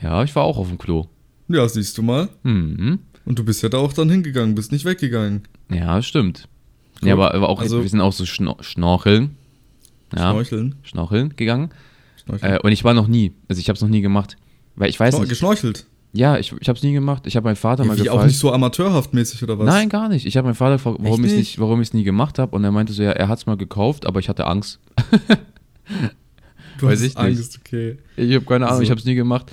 Ja, ich war auch auf dem Klo. Ja, siehst du mal. Hm, Und du bist ja da auch dann hingegangen, bist nicht weggegangen. ja, stimmt. Cool. Ja, aber, aber auch, Also- wir sind auch so Schno Schnorcheln. Ja, Schnorcheln. Schnorcheln gegangen. Äh, und ich war noch nie. Also ich habe es noch nie gemacht. Weil ich weiß Schno- nicht. Geschnorchelt. Ja, ich, ich habe es nie gemacht. Ich habe meinen Vater mal Ja, wie auch gefragt. nicht so amateurhaft mäßig oder was? Nein, gar nicht. Ich habe meinen Vater gefragt, warum ich nicht? nicht, warum ich es nie gemacht habe. Und er meinte so, ja, er hat es mal gekauft, aber ich hatte Angst. du weiß hast ich nicht. Angst, okay. Ich habe keine Ahnung, Also- ich habe es nie gemacht.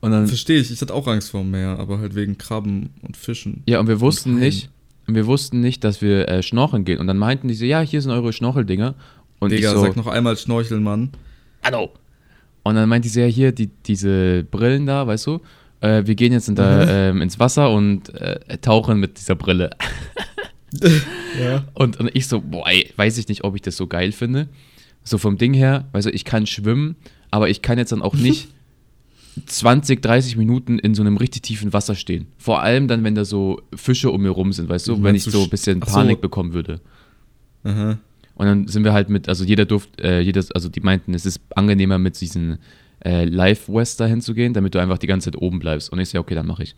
Und Verstehe ich, ich hatte auch Angst vor dem Meer, aber halt wegen Krabben und Fischen. ja, und wir wussten Haien. nicht, und wir wussten nicht, dass wir äh, schnorcheln gehen. Und dann meinten die so, ja, hier sind eure Schnorcheldinger. Und Digga, ich so, sag noch einmal Schnorcheln, Mann. Hallo. Und dann meinte sie ja hier, die, diese Brillen da, weißt du, äh, wir gehen jetzt in da, Mhm. ähm, ins Wasser und äh, tauchen mit dieser Brille. Ja. Und, und ich so, boah, ey, weiß ich nicht, ob ich das so geil finde. So vom Ding her, weißt du, ich kann schwimmen, aber ich kann jetzt dann auch nicht 20, 30 Minuten in so einem richtig tiefen Wasser stehen. Vor allem dann, wenn da so Fische um mir rum sind, weißt du, Du wenn ich so ein bisschen Ach so. Panik bekommen würde. Aha. Und dann sind wir halt mit, also jeder durfte, äh, jedes, also die meinten, es ist angenehmer mit diesen äh, dahin zu gehen, damit du einfach die ganze Zeit oben bleibst. Und ich so, okay, dann mache ich.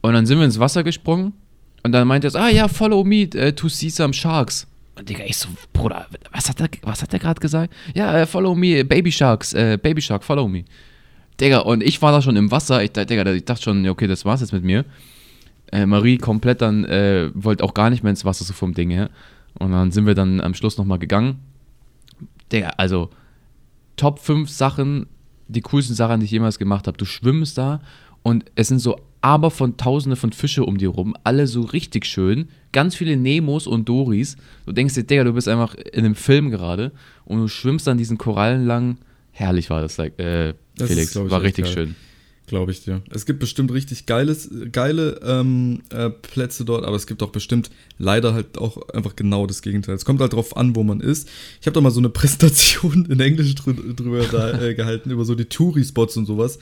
Und dann sind wir ins Wasser gesprungen und dann meinte er so, ah ja, follow me äh, to see some sharks. Und Digga, ich so, Bruder, was hat er, was er gerade gesagt? Ja, äh, follow me, Baby Sharks, äh, Baby Shark, follow me. Digga, und ich war da schon im Wasser, ich, dachte, Digga, ich dachte schon, okay, das war's jetzt mit mir. äh, Marie komplett dann, äh, wollte auch gar nicht mehr ins Wasser so vom Ding her. Und dann sind wir dann am Schluss nochmal gegangen. Digga, also Top 5 Sachen, die coolsten Sachen, die ich jemals gemacht habe. Du schwimmst da und es sind so aber von Tausende von Fische um dir rum, alle so richtig schön, ganz viele Nemos und Doris. Du denkst dir, Digga, du bist einfach in einem Film gerade und du schwimmst an diesen Korallen lang. Herrlich war das, äh, Das Felix. ist, glaub ich, war richtig geil. schön. Glaube ich dir. Es gibt bestimmt richtig geiles, geile ähm, äh, Plätze dort, aber es gibt auch bestimmt leider halt auch einfach genau das Gegenteil. Es kommt halt drauf an, wo man ist. Ich habe da mal so eine Präsentation in Englisch drü drüber da, äh, gehalten, über so die Touri-Spots und sowas.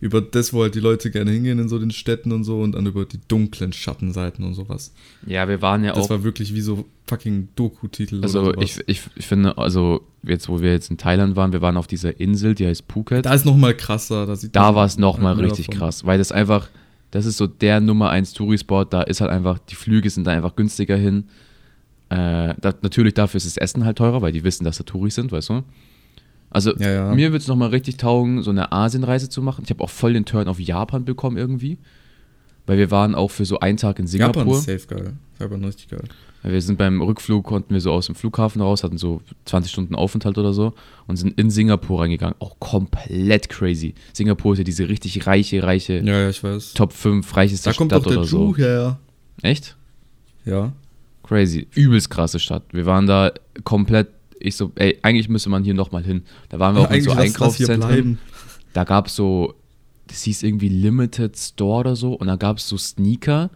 Über das, wo halt die Leute gerne hingehen in so den Städten und so und dann über die dunklen Schattenseiten und sowas. Ja, wir waren ja Das auch. war wirklich wie so fucking Doku-Titel. Also ich, ich, ich finde, also jetzt, wo wir jetzt in Thailand waren, wir waren auf dieser Insel, die heißt Phuket. Da ist noch mal krasser. Da, sieht Da war es nochmal richtig davon. krass, weil das einfach, das ist so der Nummer 1 Tourispot, da ist halt einfach, die Flüge sind da einfach günstiger hin. Äh, da, natürlich dafür ist das Essen halt teurer, weil die wissen, dass da Touris sind, weißt du? Also Ja, ja. mir würde es nochmal richtig taugen, so eine Asienreise zu machen. Ich habe auch voll den Turn auf Japan bekommen irgendwie. Weil wir waren auch für so einen Tag in Japan Singapur. ist safe geil. Japan richtig geil. Wir sind beim Rückflug, konnten wir so aus dem Flughafen raus, hatten so 20 Stunden Aufenthalt oder so und sind in Singapur reingegangen. Auch komplett crazy. Singapur ist ja diese richtig reiche, reiche Ja, ja, ich weiß. Top 5 reicheste Da kommt doch der oder so. Drew her. Echt? Ja. Crazy. Übelst krasse Stadt. Wir waren da komplett, ich so, ey, eigentlich müsste man hier nochmal hin. Da waren wir auch in so Einkaufszentren. Da gab es so, das hieß irgendwie Limited Store oder so und da gab es so Sneaker,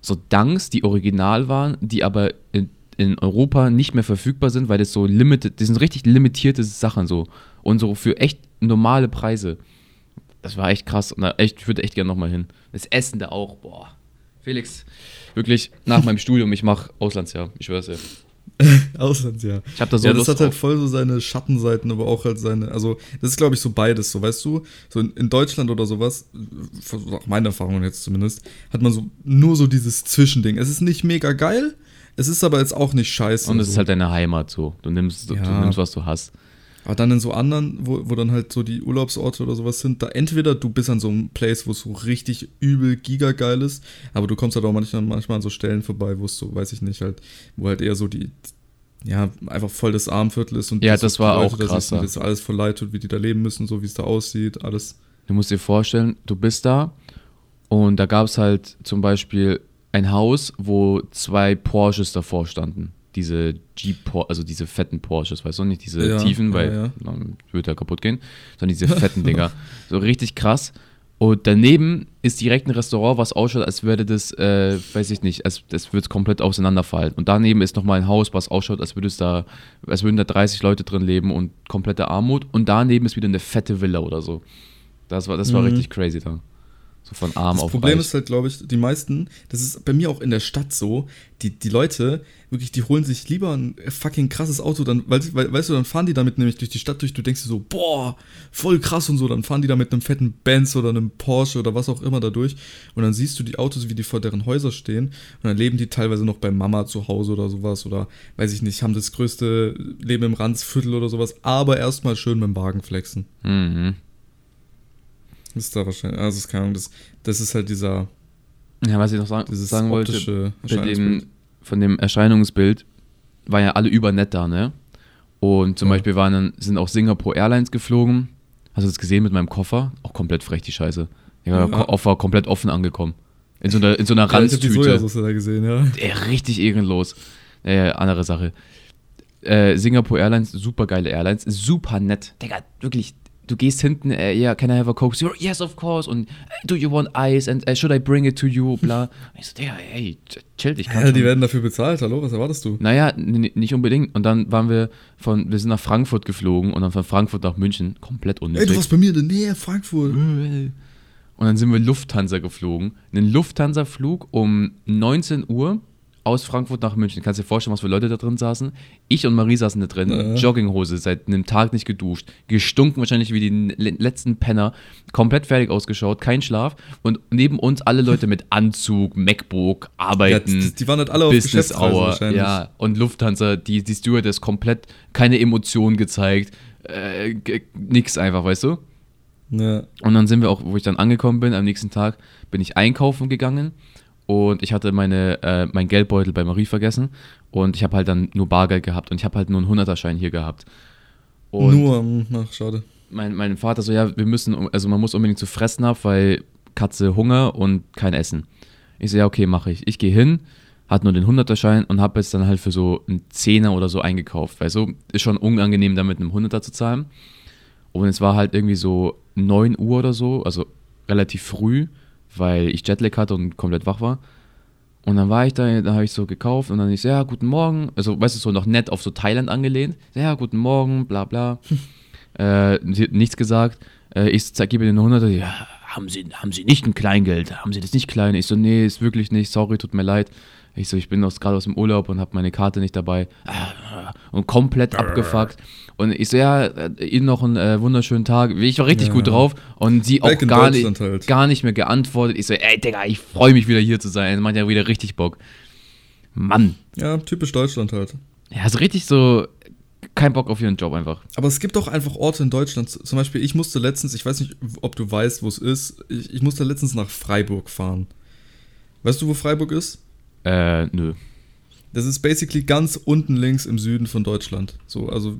so Dunks, die original waren, die aber in, in Europa nicht mehr verfügbar sind, weil das so limited, das sind richtig limitierte Sachen so und so für echt normale Preise. Das war echt krass und da echt, ich würde echt gerne nochmal hin. Das Essen da auch, boah. Felix, wirklich nach meinem Studium, ich mache Auslandsjahr, ich schwör's dir. Auslandsjahr. Ich habe da so ja, das Lust hat halt voll so seine Schattenseiten, aber auch halt seine, also das ist glaube ich so beides, so weißt du, so in, in Deutschland oder sowas, nach meinen Erfahrungen jetzt zumindest, hat man so nur so dieses Zwischending. Es ist nicht mega geil, es ist aber jetzt auch nicht scheiße. Und es so. ist halt deine Heimat so. Du nimmst, du, du Ja. nimmst was du hast. Aber dann in so anderen, wo, wo dann halt so die Urlaubsorte oder sowas sind, da entweder du bist an so einem Place, wo es so richtig übel gigageil ist, aber du kommst halt auch manchmal, manchmal an so Stellen vorbei, wo es so, weiß ich nicht, halt, wo halt eher so die, ja, einfach voll das Armviertel ist und Ja, das die war Leute auch krasser. Das alles voll leid tut, wie die da leben müssen, so wie es da aussieht, alles. Du musst dir vorstellen, du bist da und da gab es halt zum Beispiel ein Haus, wo zwei Porsches davor standen. Diese Jeep, also diese fetten Porsches, weißt du, nicht diese Ja, tiefen, ja, weil ja. dann würde er kaputt gehen, sondern diese fetten Dinger. So richtig krass. Und daneben ist direkt ein Restaurant, was ausschaut, als würde das, äh, weiß ich nicht, als das würde komplett auseinanderfallen. Und daneben ist nochmal ein Haus, was ausschaut, als würde es da, als würden da 30 Leute drin leben und komplette Armut. Und daneben ist wieder eine fette Villa oder so. Das war, das war Mhm. richtig crazy da. So von arm Das auf Problem reich. ist halt, glaube ich, die meisten, das ist bei mir auch in der Stadt so, die, die Leute, wirklich, die holen sich lieber ein fucking krasses Auto, dann, weil, weil, weißt du, dann fahren die damit nämlich durch die Stadt durch, du denkst dir so, boah, voll krass und so, dann fahren die da mit einem fetten Benz oder einem Porsche oder was auch immer da durch und dann siehst du die Autos, wie die vor deren Häuser stehen und dann leben die teilweise noch bei Mama zu Hause oder sowas oder, weiß ich nicht, haben das größte Leben im Randsviertel oder sowas, aber erstmal schön mit dem Wagen flexen. Mhm. Das ist da wahrscheinlich, also, ist keine Ahnung, das, das ist halt dieser, Ja, was ich noch sagen, sagen wollte, bei dem, von dem Erscheinungsbild waren ja alle übernett da, ne? Und zum Ja. Beispiel waren dann, sind auch Singapore Airlines geflogen. Hast du das gesehen mit meinem Koffer? Auch komplett frech, die Scheiße. Ja, Ja. Koffer komplett offen angekommen. In so einer, in so einer Ja, Ranztüte. Sojasauce da gesehen, ja. Ey, richtig ehrenlos. Äh, andere Sache. Äh, Singapore Airlines, super geile Airlines, super nett. Digga, wirklich. Du gehst hinten, äh, yeah, can I have a Coke? So, yes, of course. Und äh, do you want ice? And uh, should I bring it to you? Bla. Und ich so, Digga, ey, chill dich. ja. Die werden dafür bezahlt, hallo, was erwartest du? Naja, nicht unbedingt. Und dann waren wir von, wir sind nach Frankfurt geflogen und dann von Frankfurt nach München. Komplett Ey, du unnötig. warst bei mir in der Nähe, Frankfurt. Und dann sind wir Lufthansa geflogen. Einen Lufthansa-Flug um 19 Uhr aus Frankfurt nach München. Kannst dir vorstellen, was für Leute da drin saßen? Ich und Marie saßen da drin, Ja. Jogginghose, seit einem Tag nicht geduscht, gestunken wahrscheinlich wie die le- letzten Penner, komplett fertig ausgeschaut, kein Schlaf und neben uns alle Leute mit Anzug, MacBook, Ja, Arbeiten. die, die waren halt alle auf Business Hour, ja. Und Lufthansa, die, die Stewardess komplett keine Emotionen gezeigt, äh, nix einfach, weißt du? ja. Und dann sind wir auch, wo ich dann angekommen bin, am nächsten Tag bin ich einkaufen gegangen und ich hatte meine, äh, mein Geldbeutel bei Marie vergessen und ich habe halt dann nur Bargeld gehabt und ich habe halt nur einen 100er-Schein hier gehabt. Und Nur, ach, schade. mein, mein Vater so, ja, wir müssen, also man muss unbedingt zu fressen haben, weil Katze Hunger und kein Essen. Ich so, ja, okay, mache ich. Ich gehe hin, hat nur den 100er-Schein und habe jetzt dann halt für so einen Zehner oder so eingekauft. Weil so ist schon unangenehm, da mit einem 100er zu zahlen. Und es war halt irgendwie so 9 Uhr oder so, also relativ früh, weil ich Jetlag hatte und komplett wach war. Und dann war ich da, da habe ich so gekauft und dann ich so, ja, guten Morgen. Also, weißt du, so noch nett auf so Thailand angelehnt. Ja, guten Morgen, bla bla. äh, nichts gesagt. Äh, ich gebe den 100 ja, haben Sie, haben Sie nicht ein Kleingeld? Haben Sie das nicht klein? Ich so, nee, ist wirklich nicht, sorry, tut mir leid. Ich so, ich bin gerade aus dem Urlaub und habe meine Karte nicht dabei. Und komplett abgefuckt. Und ich so, ja, äh, Ihnen noch einen äh, wunderschönen Tag. Ich war richtig Ja. gut drauf. Und sie auch Back in gar nicht, halt. gar nicht mehr geantwortet. Ich so, ey, Digga, ich freue mich wieder hier zu sein. Das macht ja wieder richtig Bock. Mann. Ja, typisch Deutschland halt. Ja, so richtig so, kein Bock auf ihren Job einfach. Aber es gibt auch einfach Orte in Deutschland. Zum Beispiel, ich musste letztens, ich weiß nicht, ob du weißt, wo es ist, ich, ich musste letztens nach Freiburg fahren. Weißt du, wo Freiburg ist? Äh, nö. Das ist basically ganz unten links im Süden von Deutschland. So, also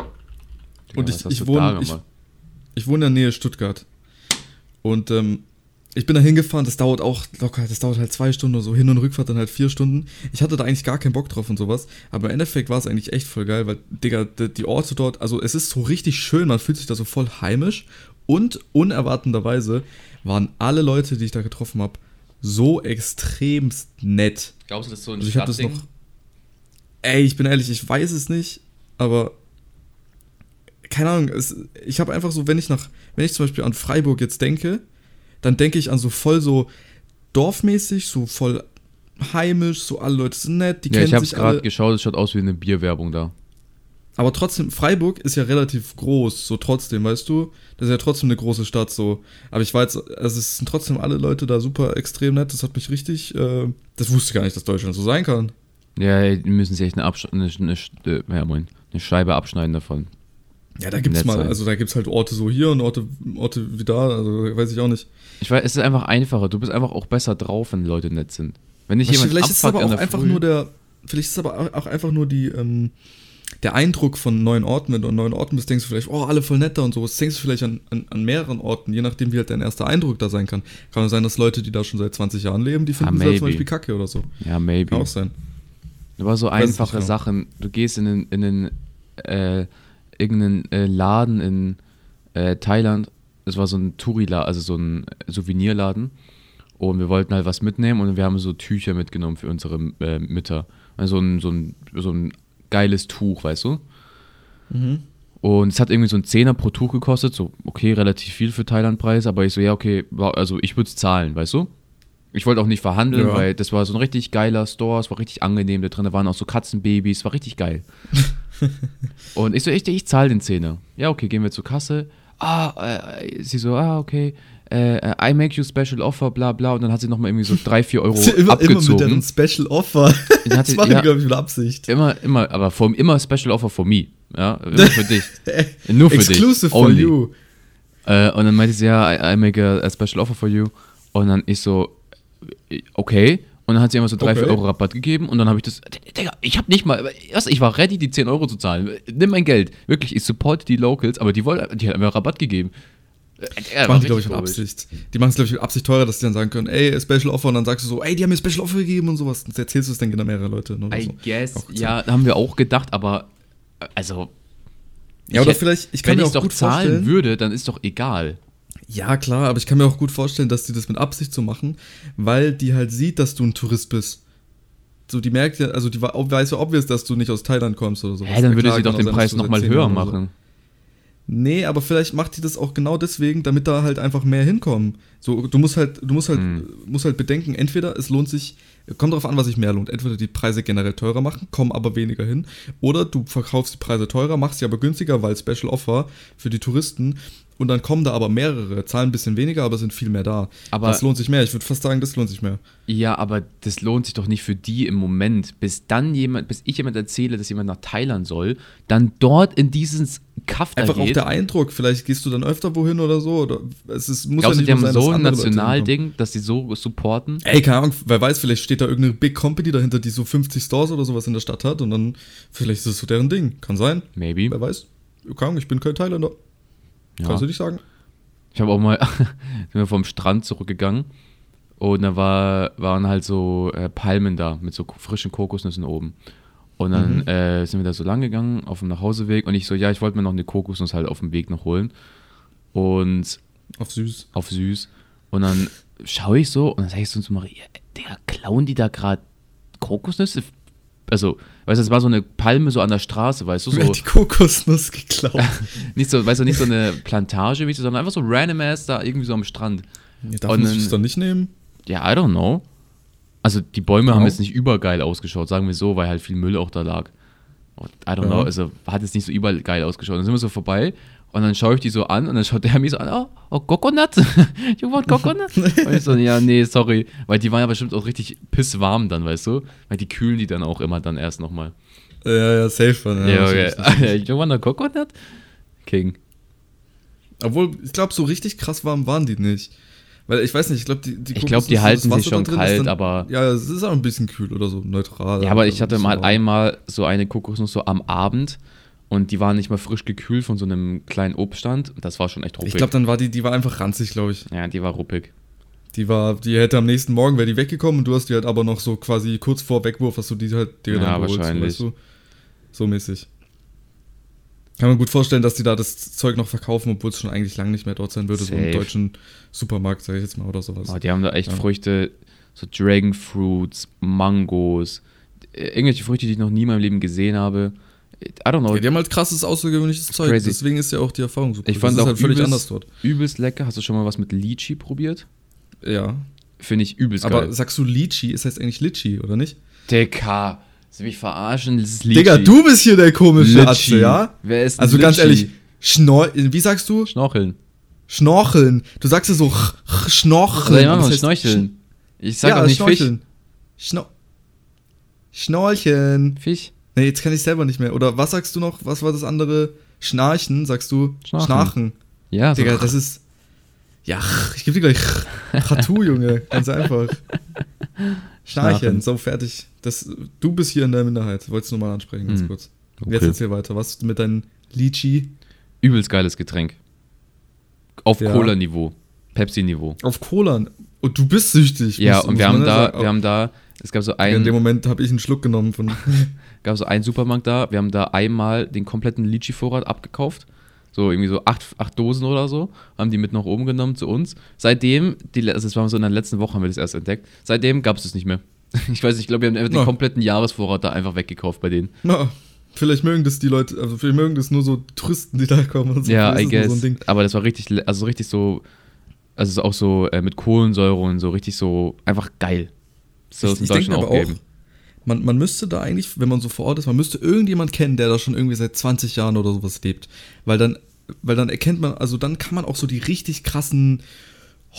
Und was ich- ich wohne- ich- ich wohne in der Nähe Stuttgart. Und ähm, ich bin da hingefahren, das dauert auch locker, das dauert halt zwei Stunden oder so, Hin- und Rückfahrt dann halt vier Stunden. Ich hatte da eigentlich gar keinen Bock drauf und sowas, aber im Endeffekt war es eigentlich echt voll geil, weil, Digga, die, die Orte dort, also es ist so richtig schön, man fühlt sich da so voll heimisch und unerwartenderweise waren alle Leute, die ich da getroffen habe, so extremst nett. Glaubst du, das ist so ein Also ich habe das noch. Ey, ich bin ehrlich, ich weiß es nicht, aber keine Ahnung, es, ich habe einfach so, wenn ich nach, wenn ich zum Beispiel an Freiburg jetzt denke, dann denke ich an so voll so dorfmäßig, so voll heimisch, so alle Leute sind nett, die Ja, ich kennen habe sich gerade alle. geschaut, es schaut aus wie eine Bierwerbung da. Aber trotzdem, Freiburg ist ja relativ groß, so trotzdem, weißt du? Das ist ja trotzdem eine große Stadt, so. Aber ich weiß, also es sind trotzdem alle Leute da super extrem nett. Das hat mich richtig, äh, das wusste ich gar nicht, dass Deutschland so sein kann. Ja, die müssen sich echt eine, Absch eine, eine, äh, ja, moin, eine Scheibe abschneiden davon. Ja, da gibt's mal, sein. also da gibt's halt Orte so hier und Orte, Orte wie da, also weiß ich auch nicht. Ich weiß, es ist einfach einfacher. Du bist einfach auch besser drauf, wenn Leute nett sind. Wenn nicht Weißt jemand vielleicht ist es aber auch einfach Früh- nur der, vielleicht ist aber auch einfach nur die, ähm, der Eindruck von neuen Orten. Wenn du an neuen Orten bist, denkst du vielleicht, oh, alle voll netter und sowas. Denkst du vielleicht an, an, an mehreren Orten, je nachdem, wie halt dein erster Eindruck da sein kann. Kann sein, dass Leute, die da schon seit 20 Jahren leben, die finden es halt zum. Beispiel kacke oder so. Ja, maybe. Kann auch sein. Aber so einfache genau. Sachen. Du gehst in den, in den äh, irgendeinen äh, Laden in äh, Thailand. Es war so ein Touri-Laden, also so ein Souvenirladen. Und wir wollten halt was mitnehmen und wir haben so Tücher mitgenommen für unsere äh, Mütter. Also so ein, so, ein, so ein geiles Tuch, weißt du? Mhm. Und es hat irgendwie so ein Zehner pro Tuch gekostet, so okay, relativ viel für Thailand-Preis, aber ich so, ja, okay, also ich würde es zahlen, weißt du? Ich wollte auch nicht verhandeln, Ja. weil das war so ein richtig geiler Store, es war richtig angenehm, da drin waren auch so Katzenbabys, war richtig geil. und ich so, ich, ich zahle den Zehner. Ja, okay, gehen wir zur Kasse. Ah, äh, sie so, ah, okay, äh, äh, I make you special offer, bla bla. Und dann hat sie nochmal irgendwie so 3, 4 Euro immer, immer mit abgezogen. Special Offer. Das sie- war, ja. glaube ich, mit Absicht. Immer, immer, aber for, immer Special Offer for me. Ja, immer für dich. Nur für dich. Exclusive for you. Äh, und dann meinte sie, ja, I, I make a, a special offer for you. Und dann ich so, äh, okay. Und dann hat sie immer so 3, Okay. 4 Euro Rabatt gegeben. Und dann habe ich das, Digga, ich habe nicht mal, erst, ich war ready, die 10 Euro zu zahlen. Nimm mein Geld. Wirklich, ich support die Locals, aber die wollen, die hat mir Rabatt gegeben. Äh, Digga, war machen die, glaube ich, mit. Absicht. Die machen es, glaube ich, mit Absicht teurer, dass die dann sagen können, ey, Special Offer, und dann sagst du so, ey, die haben mir Special Offer gegeben und sowas. Und erzählst du es dann genau mehrere Leute. Oder I so. guess, ja, haben wir auch gedacht, aber, äh, also. Ja, oder hätt- vielleicht, ich kann wenn ich auch doch zahlen würde, dann ist doch egal. Ja, klar, aber ich kann mir auch gut vorstellen, dass die das mit Absicht so machen, weil die halt sieht, dass du ein Tourist bist. So, die merkt ja, also die weiß ja obvious, dass du nicht aus Thailand kommst oder sowas. Hä, dann Ja, würde sie doch auch den Preis nochmal 10 höher oder so. Nee, aber vielleicht macht die das auch genau deswegen, damit da halt einfach mehr hinkommen. So, du musst halt, du musst halt, Hm. musst halt bedenken, entweder es lohnt sich, kommt darauf an, was sich mehr lohnt. Entweder die Preise generell teurer machen, kommen aber weniger hin, oder du verkaufst die Preise teurer, machst sie aber günstiger, weil Special Offer für die Touristen und dann kommen da aber mehrere, zahlen ein bisschen weniger, aber sind viel mehr da. Aber- das lohnt sich mehr. Ich würde fast sagen, das lohnt sich mehr. Ja, aber das lohnt sich doch nicht für die im Moment, bis dann jemand, bis ich jemand erzähle, dass jemand nach Thailand soll, dann dort in dieses Kaff da Einfach auch geht. der Eindruck, vielleicht gehst du dann öfter wohin oder so. Oder es ist, muss Glaubst ja die nicht haben sein, dass so ein. Nationalding, dass die so supporten? Ey, keine Ahnung, wer weiß, vielleicht steht da irgendeine Big Company dahinter, die so 50 Stores oder sowas in der Stadt hat und dann, vielleicht ist es so deren Ding. Kann sein. Maybe. Wer weiß. Keine Ahnung, ich bin kein Thailänder. Ja. Kannst du nicht sagen? Ich habe auch mal, sind wir vom Strand zurückgegangen und da war, waren halt so äh, Palmen da mit so frischen Kokosnüssen oben. Und dann Mhm. äh, sind wir da so lang gegangen auf dem Nachhauseweg und ich so, ja, ich wollte mir noch eine Kokosnuss halt auf dem Weg noch holen. Und Auf süß. auf süß. Und dann schaue ich so und dann sage ich so zu Maria, Digga, klauen die da gerade Kokosnüsse? Also, weißt du, es war so eine Palme so an der Straße, weißt du, Wer so, hat die Kokosnuss geklaut? nicht so, weißt du, nicht so eine Plantage, wie so, sondern einfach so random ass da irgendwie so am Strand. Ja, darf Und man das dann nicht nehmen? Ja, I don't know. Also die Bäume haben Ja. jetzt nicht übergeil ausgeschaut, sagen wir so, weil halt viel Müll auch da lag. Und I don't Ja. know, also hat jetzt nicht so übergeil ausgeschaut. Dann sind wir so vorbei und dann schaue ich die so an und dann schaut der mich so an, oh, oh Coconut? you want Coconut? und ich so, ja, nee, sorry. Weil die waren ja bestimmt auch richtig pisswarm dann, weißt du? Weil die kühlen die dann auch immer dann erst nochmal. Ja, ja, safe. Ja, Ja, natürlich. okay. you want a Coconut? King. Obwohl, ich glaube, so richtig krass warm waren die nicht. Weil ich weiß nicht, ich glaube, die, die Ich glaub, die halten sich schon kalt, ist aber- Ja, es ist auch ein bisschen kühl oder so, neutral. Ja, aber ich hatte mal warm. einmal so eine Kokosnuss so am Abend und die war nicht mal frisch gekühlt von so einem kleinen Obststand. Und das war schon echt ruppig. Ich glaube, dann war die, die war einfach ranzig, glaube ich. ja, die war ruppig. Die war, die hätte am nächsten Morgen, wäre die weggekommen und du hast die halt aber noch so quasi kurz vor Wegwurf, hast du die halt dir Ja, dann geholt, wahrscheinlich. So, weißt du? so mäßig. Kann man gut vorstellen, dass die da das Zeug noch verkaufen, obwohl es schon eigentlich lang nicht mehr dort sein würde, so im Safe. deutschen Supermarkt, sag ich jetzt mal, oder sowas. Oh, die haben da echt Ja. Früchte, so Dragon Fruits, Mangos, äh, irgendwelche Früchte, die ich noch nie in meinem Leben gesehen habe. I don't know. Ja, die haben halt krasses, außergewöhnliches Zeug, crazy. deswegen ist ja auch die Erfahrung so ich fand das ist auch halt völlig übelst, anders dort. übelst lecker. Hast du schon mal was mit Lychee probiert? Ja. Finde ich übelst Aber geil. sagst du Litchi, ist heißt eigentlich Litchi, oder nicht? Digga, du mich verarschen? Das ist Lychee. Digga, du bist hier der komische Litchi. Atze, ja? Wer ist Also ganz Litchi? ehrlich, Schnor wie sagst du? Schnorcheln. Schnorcheln. Du sagst ja so ch- ch- Schnorcheln. Ja, Das heißt Schnorcheln. Ich sag ja, auch nicht Fisch. Schnorcheln. Schno Schnorcheln. Fisch. Nee, jetzt kann ich selber nicht mehr. Oder was sagst du noch? Was war das andere? Schnarchen, sagst du? Schnarchen. Schnarchen. Ja, so Digga, das ist. Ja, ich geb dir gleich Tattoo, Junge. Ganz einfach. Schnarchen, Schnarchen. so fertig. Das, du bist hier in der Minderheit. Wolltest du nur mal ansprechen, ganz Hm. kurz. Okay. Jetzt erzähl weiter. Was mit deinem Litchi? übelst geiles Getränk. Auf Ja. Cola-Niveau. Pepsi-Niveau. Auf Cola. Und du bist süchtig. Ja, muss- und muss wir haben da, sagen. wir haben da, es gab so in dem einen, Moment habe ich einen Schluck genommen von. gab so einen Supermarkt da, wir haben da einmal den kompletten Litchi-Vorrat abgekauft. So irgendwie so acht, acht Dosen oder so, haben die mit nach oben genommen zu uns. Seitdem, die, also das war so in der letzten Woche, haben wir das erst entdeckt. Seitdem gab es das nicht mehr. Ich weiß nicht, ich glaube, wir haben einfach den Ja. kompletten Jahresvorrat da einfach weggekauft bei denen. Na, vielleicht mögen das die Leute, also vielleicht mögen das nur so Touristen, die da kommen und so. ja, I guess. So ein Ding. Aber das war richtig, also richtig so, also so auch so äh, mit Kohlensäure und so richtig so einfach geil. So Ich- in ich denk Deutschland mir auch aber auch. Man, man müsste da eigentlich, wenn man so vor Ort ist, man müsste irgendjemand kennen, der da schon irgendwie seit 20 Jahren oder sowas lebt. Weil dann, weil dann erkennt man, also dann kann man auch so die richtig krassen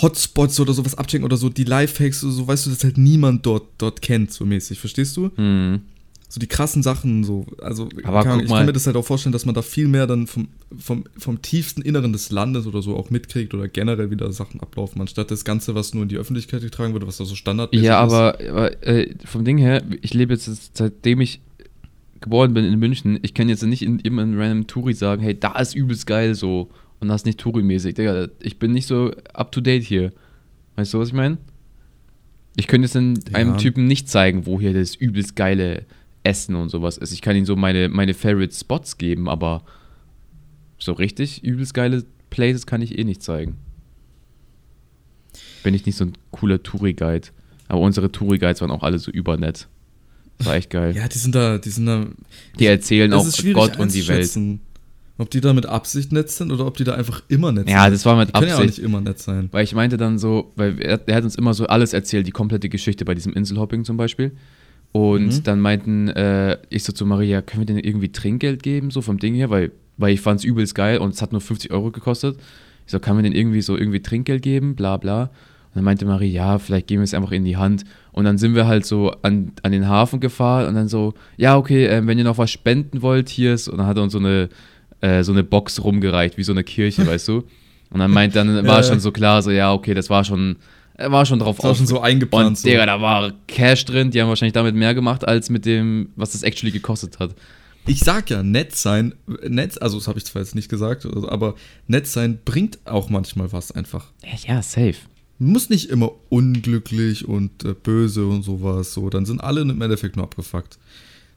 Hotspots oder sowas abchecken oder so die Lifehacks, so, so weißt du, dass halt niemand dort, dort kennt, so mäßig, verstehst du? Mhm. So die krassen Sachen, so, also Aber guck ich mal. kann mir das halt auch vorstellen, dass man da viel mehr dann vom, vom, vom tiefsten Inneren des Landes oder so auch mitkriegt oder generell wieder Sachen ablaufen, anstatt das Ganze, was nur in die Öffentlichkeit getragen wird, was da so standardmäßig Ja, ist. aber, aber äh, vom Ding her, ich lebe jetzt seitdem ich geboren bin in München, ich kann jetzt nicht in, immer in random Touri sagen, hey, da ist übelst geil so und das ist nicht Touri-mäßig. Digga, ich bin nicht so up to date hier. Weißt du, was ich meine? Ich könnte jetzt in Ja. einem Typen nicht zeigen, wo hier das übelst geile Essen und sowas ist. Ich kann ihm so meine, meine Favorite Spots geben, aber so richtig übelst geile Places kann ich eh nicht zeigen. Bin ich nicht so ein cooler Touri-Guide. Aber unsere Touri-Guides waren auch alle so übernett. War echt geil. Ja, die sind da, die sind da. Die erzählen auch Gott und die Welt. Ob die da mit Absicht nett sind oder ob die da einfach immer nett sind. Ja, das war mit die können ja auch Absicht. nicht immer nett sein. Weil ich meinte dann so, weil er, er hat uns immer so alles erzählt, die komplette Geschichte bei diesem Inselhopping zum Beispiel. Und Mhm. dann meinten äh, ich so zu Maria, können wir denen irgendwie Trinkgeld geben, so vom Ding her, weil, weil ich fand es übelst geil und es hat nur 50 Euro gekostet. Ich so, kann man denen irgendwie so irgendwie Trinkgeld geben, bla bla. Und dann meinte Maria, ja, vielleicht geben wir es einfach in die Hand. Und dann sind wir halt so an, an den Hafen gefahren und dann so, ja, okay, äh, wenn ihr noch was spenden wollt, hier ist, und dann hat er uns so eine äh, so eine Box rumgereicht, wie so eine Kirche, weißt du? Und dann meint, dann war schon so klar, so, ja, okay, das war schon, er war schon drauf Das war schon so eingeplant. Und so. Digga, da war Cash drin, die haben wahrscheinlich damit mehr gemacht, als mit dem, was das actually gekostet hat. Ich sag ja, nett sein, nett, also das habe ich zwar jetzt nicht gesagt, also, aber nett sein bringt auch manchmal was einfach. Ja, safe. Muss nicht immer unglücklich und äh, böse und sowas, so, dann sind alle im Endeffekt nur abgefuckt.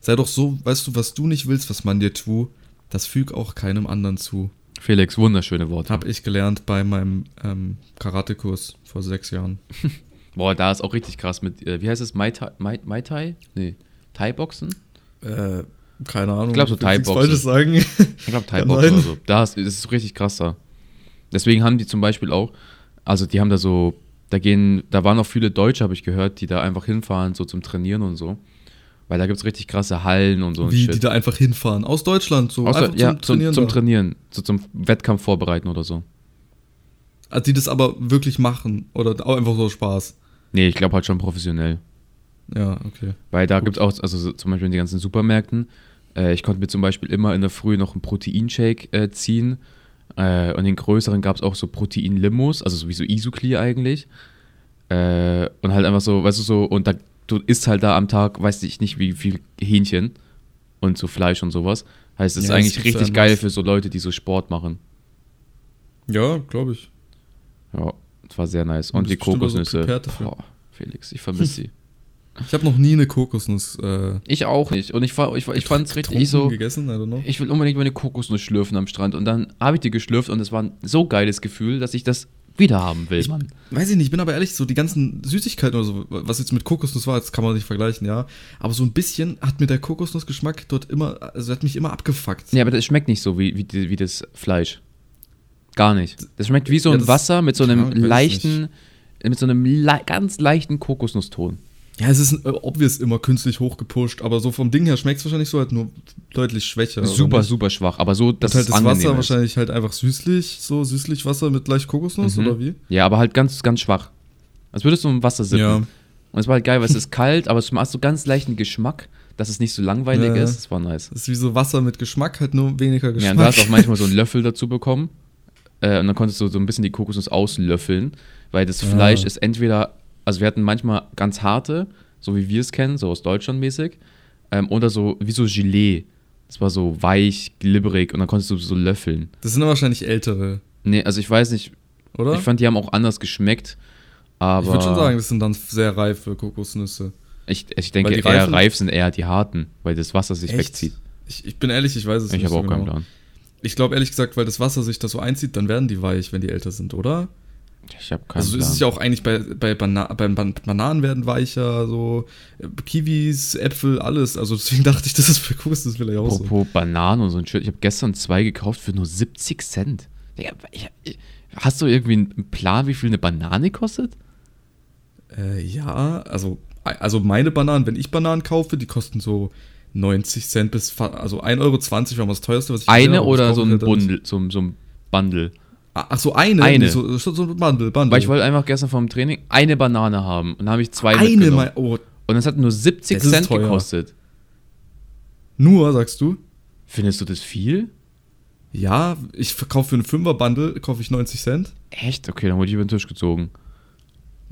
Sei doch so, weißt du, was du nicht willst, was man dir tut, das füg auch keinem anderen zu. Felix, wunderschöne Worte. Hab ich gelernt bei meinem ähm, Karatekurs vor sechs Jahren. Boah, da ist auch richtig krass mit, äh, wie heißt es, Mai Tai? Mai, Mai Tai? Nee, Thai-Boxen? Äh, keine Ahnung. Ich glaub, so Thai-Boxen. Falsches sagen. Ich glaube Thai-Boxen oder so. Da ist, das ist richtig krass da. Deswegen haben die zum Beispiel auch, also die haben da so, da gehen, da waren auch viele Deutsche, habe ich gehört, die da einfach hinfahren, so zum Trainieren und so. Weil da gibt es richtig krasse Hallen und so. Wie Shit. die da einfach hinfahren. Aus Deutschland, so Außer, einfach ja, zum Trainieren, zum, da. Trainieren, so zum Wettkampf vorbereiten oder so. Also die das aber wirklich machen. Oder auch einfach so Spaß. Nee, ich glaube halt schon professionell. Ja, okay. Weil da gibt es auch, also so zum Beispiel in den ganzen Supermärkten, äh, ich konnte mir zum Beispiel immer in der Früh noch einen Proteinshake äh, ziehen. Äh, und in größeren gab es auch so Protein-Limos, also sowieso Isoclear eigentlich. Äh, und halt einfach so, weißt du, so, und da, du isst halt da am Tag, weiß ich nicht, wie viel Hähnchen und so Fleisch und sowas. Heißt, es ist Ja, das eigentlich richtig ja geil für so Leute, die so Sport machen. Ja, glaube ich. Ja, das war sehr nice. Du Und die so Kokosnüsse. dafür. Boah, Felix, ich vermisse sie. Ich habe noch nie eine Kokosnuss äh, Ich auch nicht. Und ich, ich, ich fand es richtig ich so. gegessen. Ich will unbedingt meine Kokosnuss schlürfen am Strand. Und dann habe ich die geschlürft und es war ein so geiles Gefühl, dass ich das wieder haben will, Mann. Weiß ich nicht, ich bin aber ehrlich, so die ganzen Süßigkeiten oder so, was jetzt mit Kokosnuss war, das kann man nicht vergleichen, ja. Aber so ein bisschen hat mir der Kokosnussgeschmack dort immer, also hat mich immer abgefuckt. Ja, aber das schmeckt nicht so wie, wie, wie das Fleisch. Gar nicht. Das schmeckt wie so Ja, ein das- Wasser mit so einem ja, ich leichten, mit so einem lei- ganz leichten Kokosnusston. Ja, es ist äh, obvious immer künstlich hochgepusht, aber so vom Ding her schmeckt es wahrscheinlich so halt nur deutlich schwächer. super, super schwach, aber so, dass Das halt es das angenehm Wasser ist. wahrscheinlich halt einfach süßlich, so süßlich Wasser mit leicht Kokosnuss Mhm. oder wie? Ja, aber halt ganz, ganz schwach. Als würdest du im Wasser sippen. Ja. Und es war halt geil, weil es ist kalt, aber es macht so ganz leichten Geschmack, dass es nicht so langweilig Ja, ja. ist. Das war nice. Das ist wie so Wasser mit Geschmack, halt nur weniger Ja, Geschmack. und du hast auch manchmal so einen Löffel dazu bekommen. Äh, und dann konntest du so ein bisschen die Kokosnuss auslöffeln, weil das. Fleisch ist entweder, also wir hatten manchmal ganz harte, so wie wir es kennen, so aus Deutschland mäßig, ähm, oder so wie so Gelee. Das war so weich, glibberig und dann konntest du so löffeln. Das sind wahrscheinlich ältere, Nee, also ich weiß nicht, oder? ich fand, die haben auch anders geschmeckt, aber Ich würde schon sagen, das sind dann sehr reife Kokosnüsse. ich, ich denke, eher reifen- reif sind eher die harten, weil das Wasser sich Echt? wegzieht. Ich, ich bin ehrlich, ich weiß es Ich nicht. habe so auch keinen genau. Plan. Ich glaube ehrlich gesagt, weil das Wasser sich da so einzieht, dann werden die weich, wenn die älter sind, oder? Ich habe keinen Also es ist ja auch eigentlich bei, bei, Bana bei Ban Bananen werden weicher, so äh, Kiwis, Äpfel, alles. Also deswegen dachte ich, das ist für Kokosnuss vielleicht auch so. Apropos Bananen und so ein Shit. Ich habe gestern zwei gekauft für nur 70 Cent. Digga, ich, ich, hast du irgendwie einen Plan, wie viel eine Banane kostet? Äh, ja, also, also meine Bananen, wenn ich Bananen kaufe, die kosten so 90 Cent bis, also 1,20 Euro war das teuerste, was ich Eine oder ich so ein halt dann nicht. Bundle, so, so ein Bundle? Ach so, eine? Eine. So, so, so ein Bundle, Bundle. Weil ich wollte einfach gestern vom Training eine Banane haben und dann habe ich zwei eine mitgenommen. mal, oh, Und es hat nur 70 Das Cent gekostet. nur, sagst du? Findest du das viel? Ja, ich verkaufe für einen Fünfer-Bundle, kaufe ich 90 Cent. Echt? Okay, dann wurde ich über den Tisch gezogen.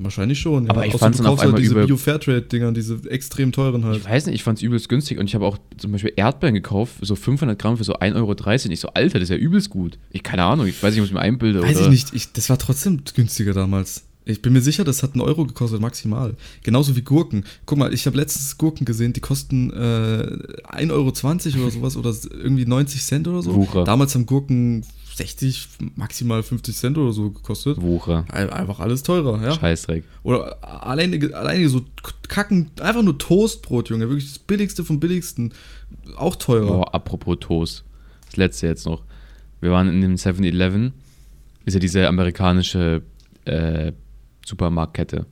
Wahrscheinlich schon, ja. Aber ich fand's du dann auf halt einmal diese über- Bio-Fairtrade-Dinger, diese extrem teuren halt. Ich weiß nicht, ich fand es übelst günstig und ich habe auch zum Beispiel Erdbeeren gekauft, so 500 Gramm für so 1,30 Euro. Ich so, Alter, das ist ja übelst gut. Ich keine Ahnung, ich weiß nicht, ob ich mir einbilde. Weiß oder ich nicht, ich, das war trotzdem günstiger damals. Ich bin mir sicher, das hat einen Euro gekostet, maximal. Genauso wie Gurken. Guck mal, ich habe letztens Gurken gesehen, die kosten äh, 1,20 Euro oder sowas oder irgendwie 90 Cent oder so. Wucher. Damals haben Gurken 60, maximal 50 Cent oder so gekostet. Wucher. Ein- Einfach alles teurer, ja. Scheißdreck. Oder alleine, alleine so kacken, einfach nur Toastbrot, Junge. Wirklich das billigste vom billigsten. Auch teurer. Boah, apropos Toast. Das letzte jetzt noch. Wir waren in dem 7-Eleven. Ist ja diese amerikanische äh, Supermarktkette.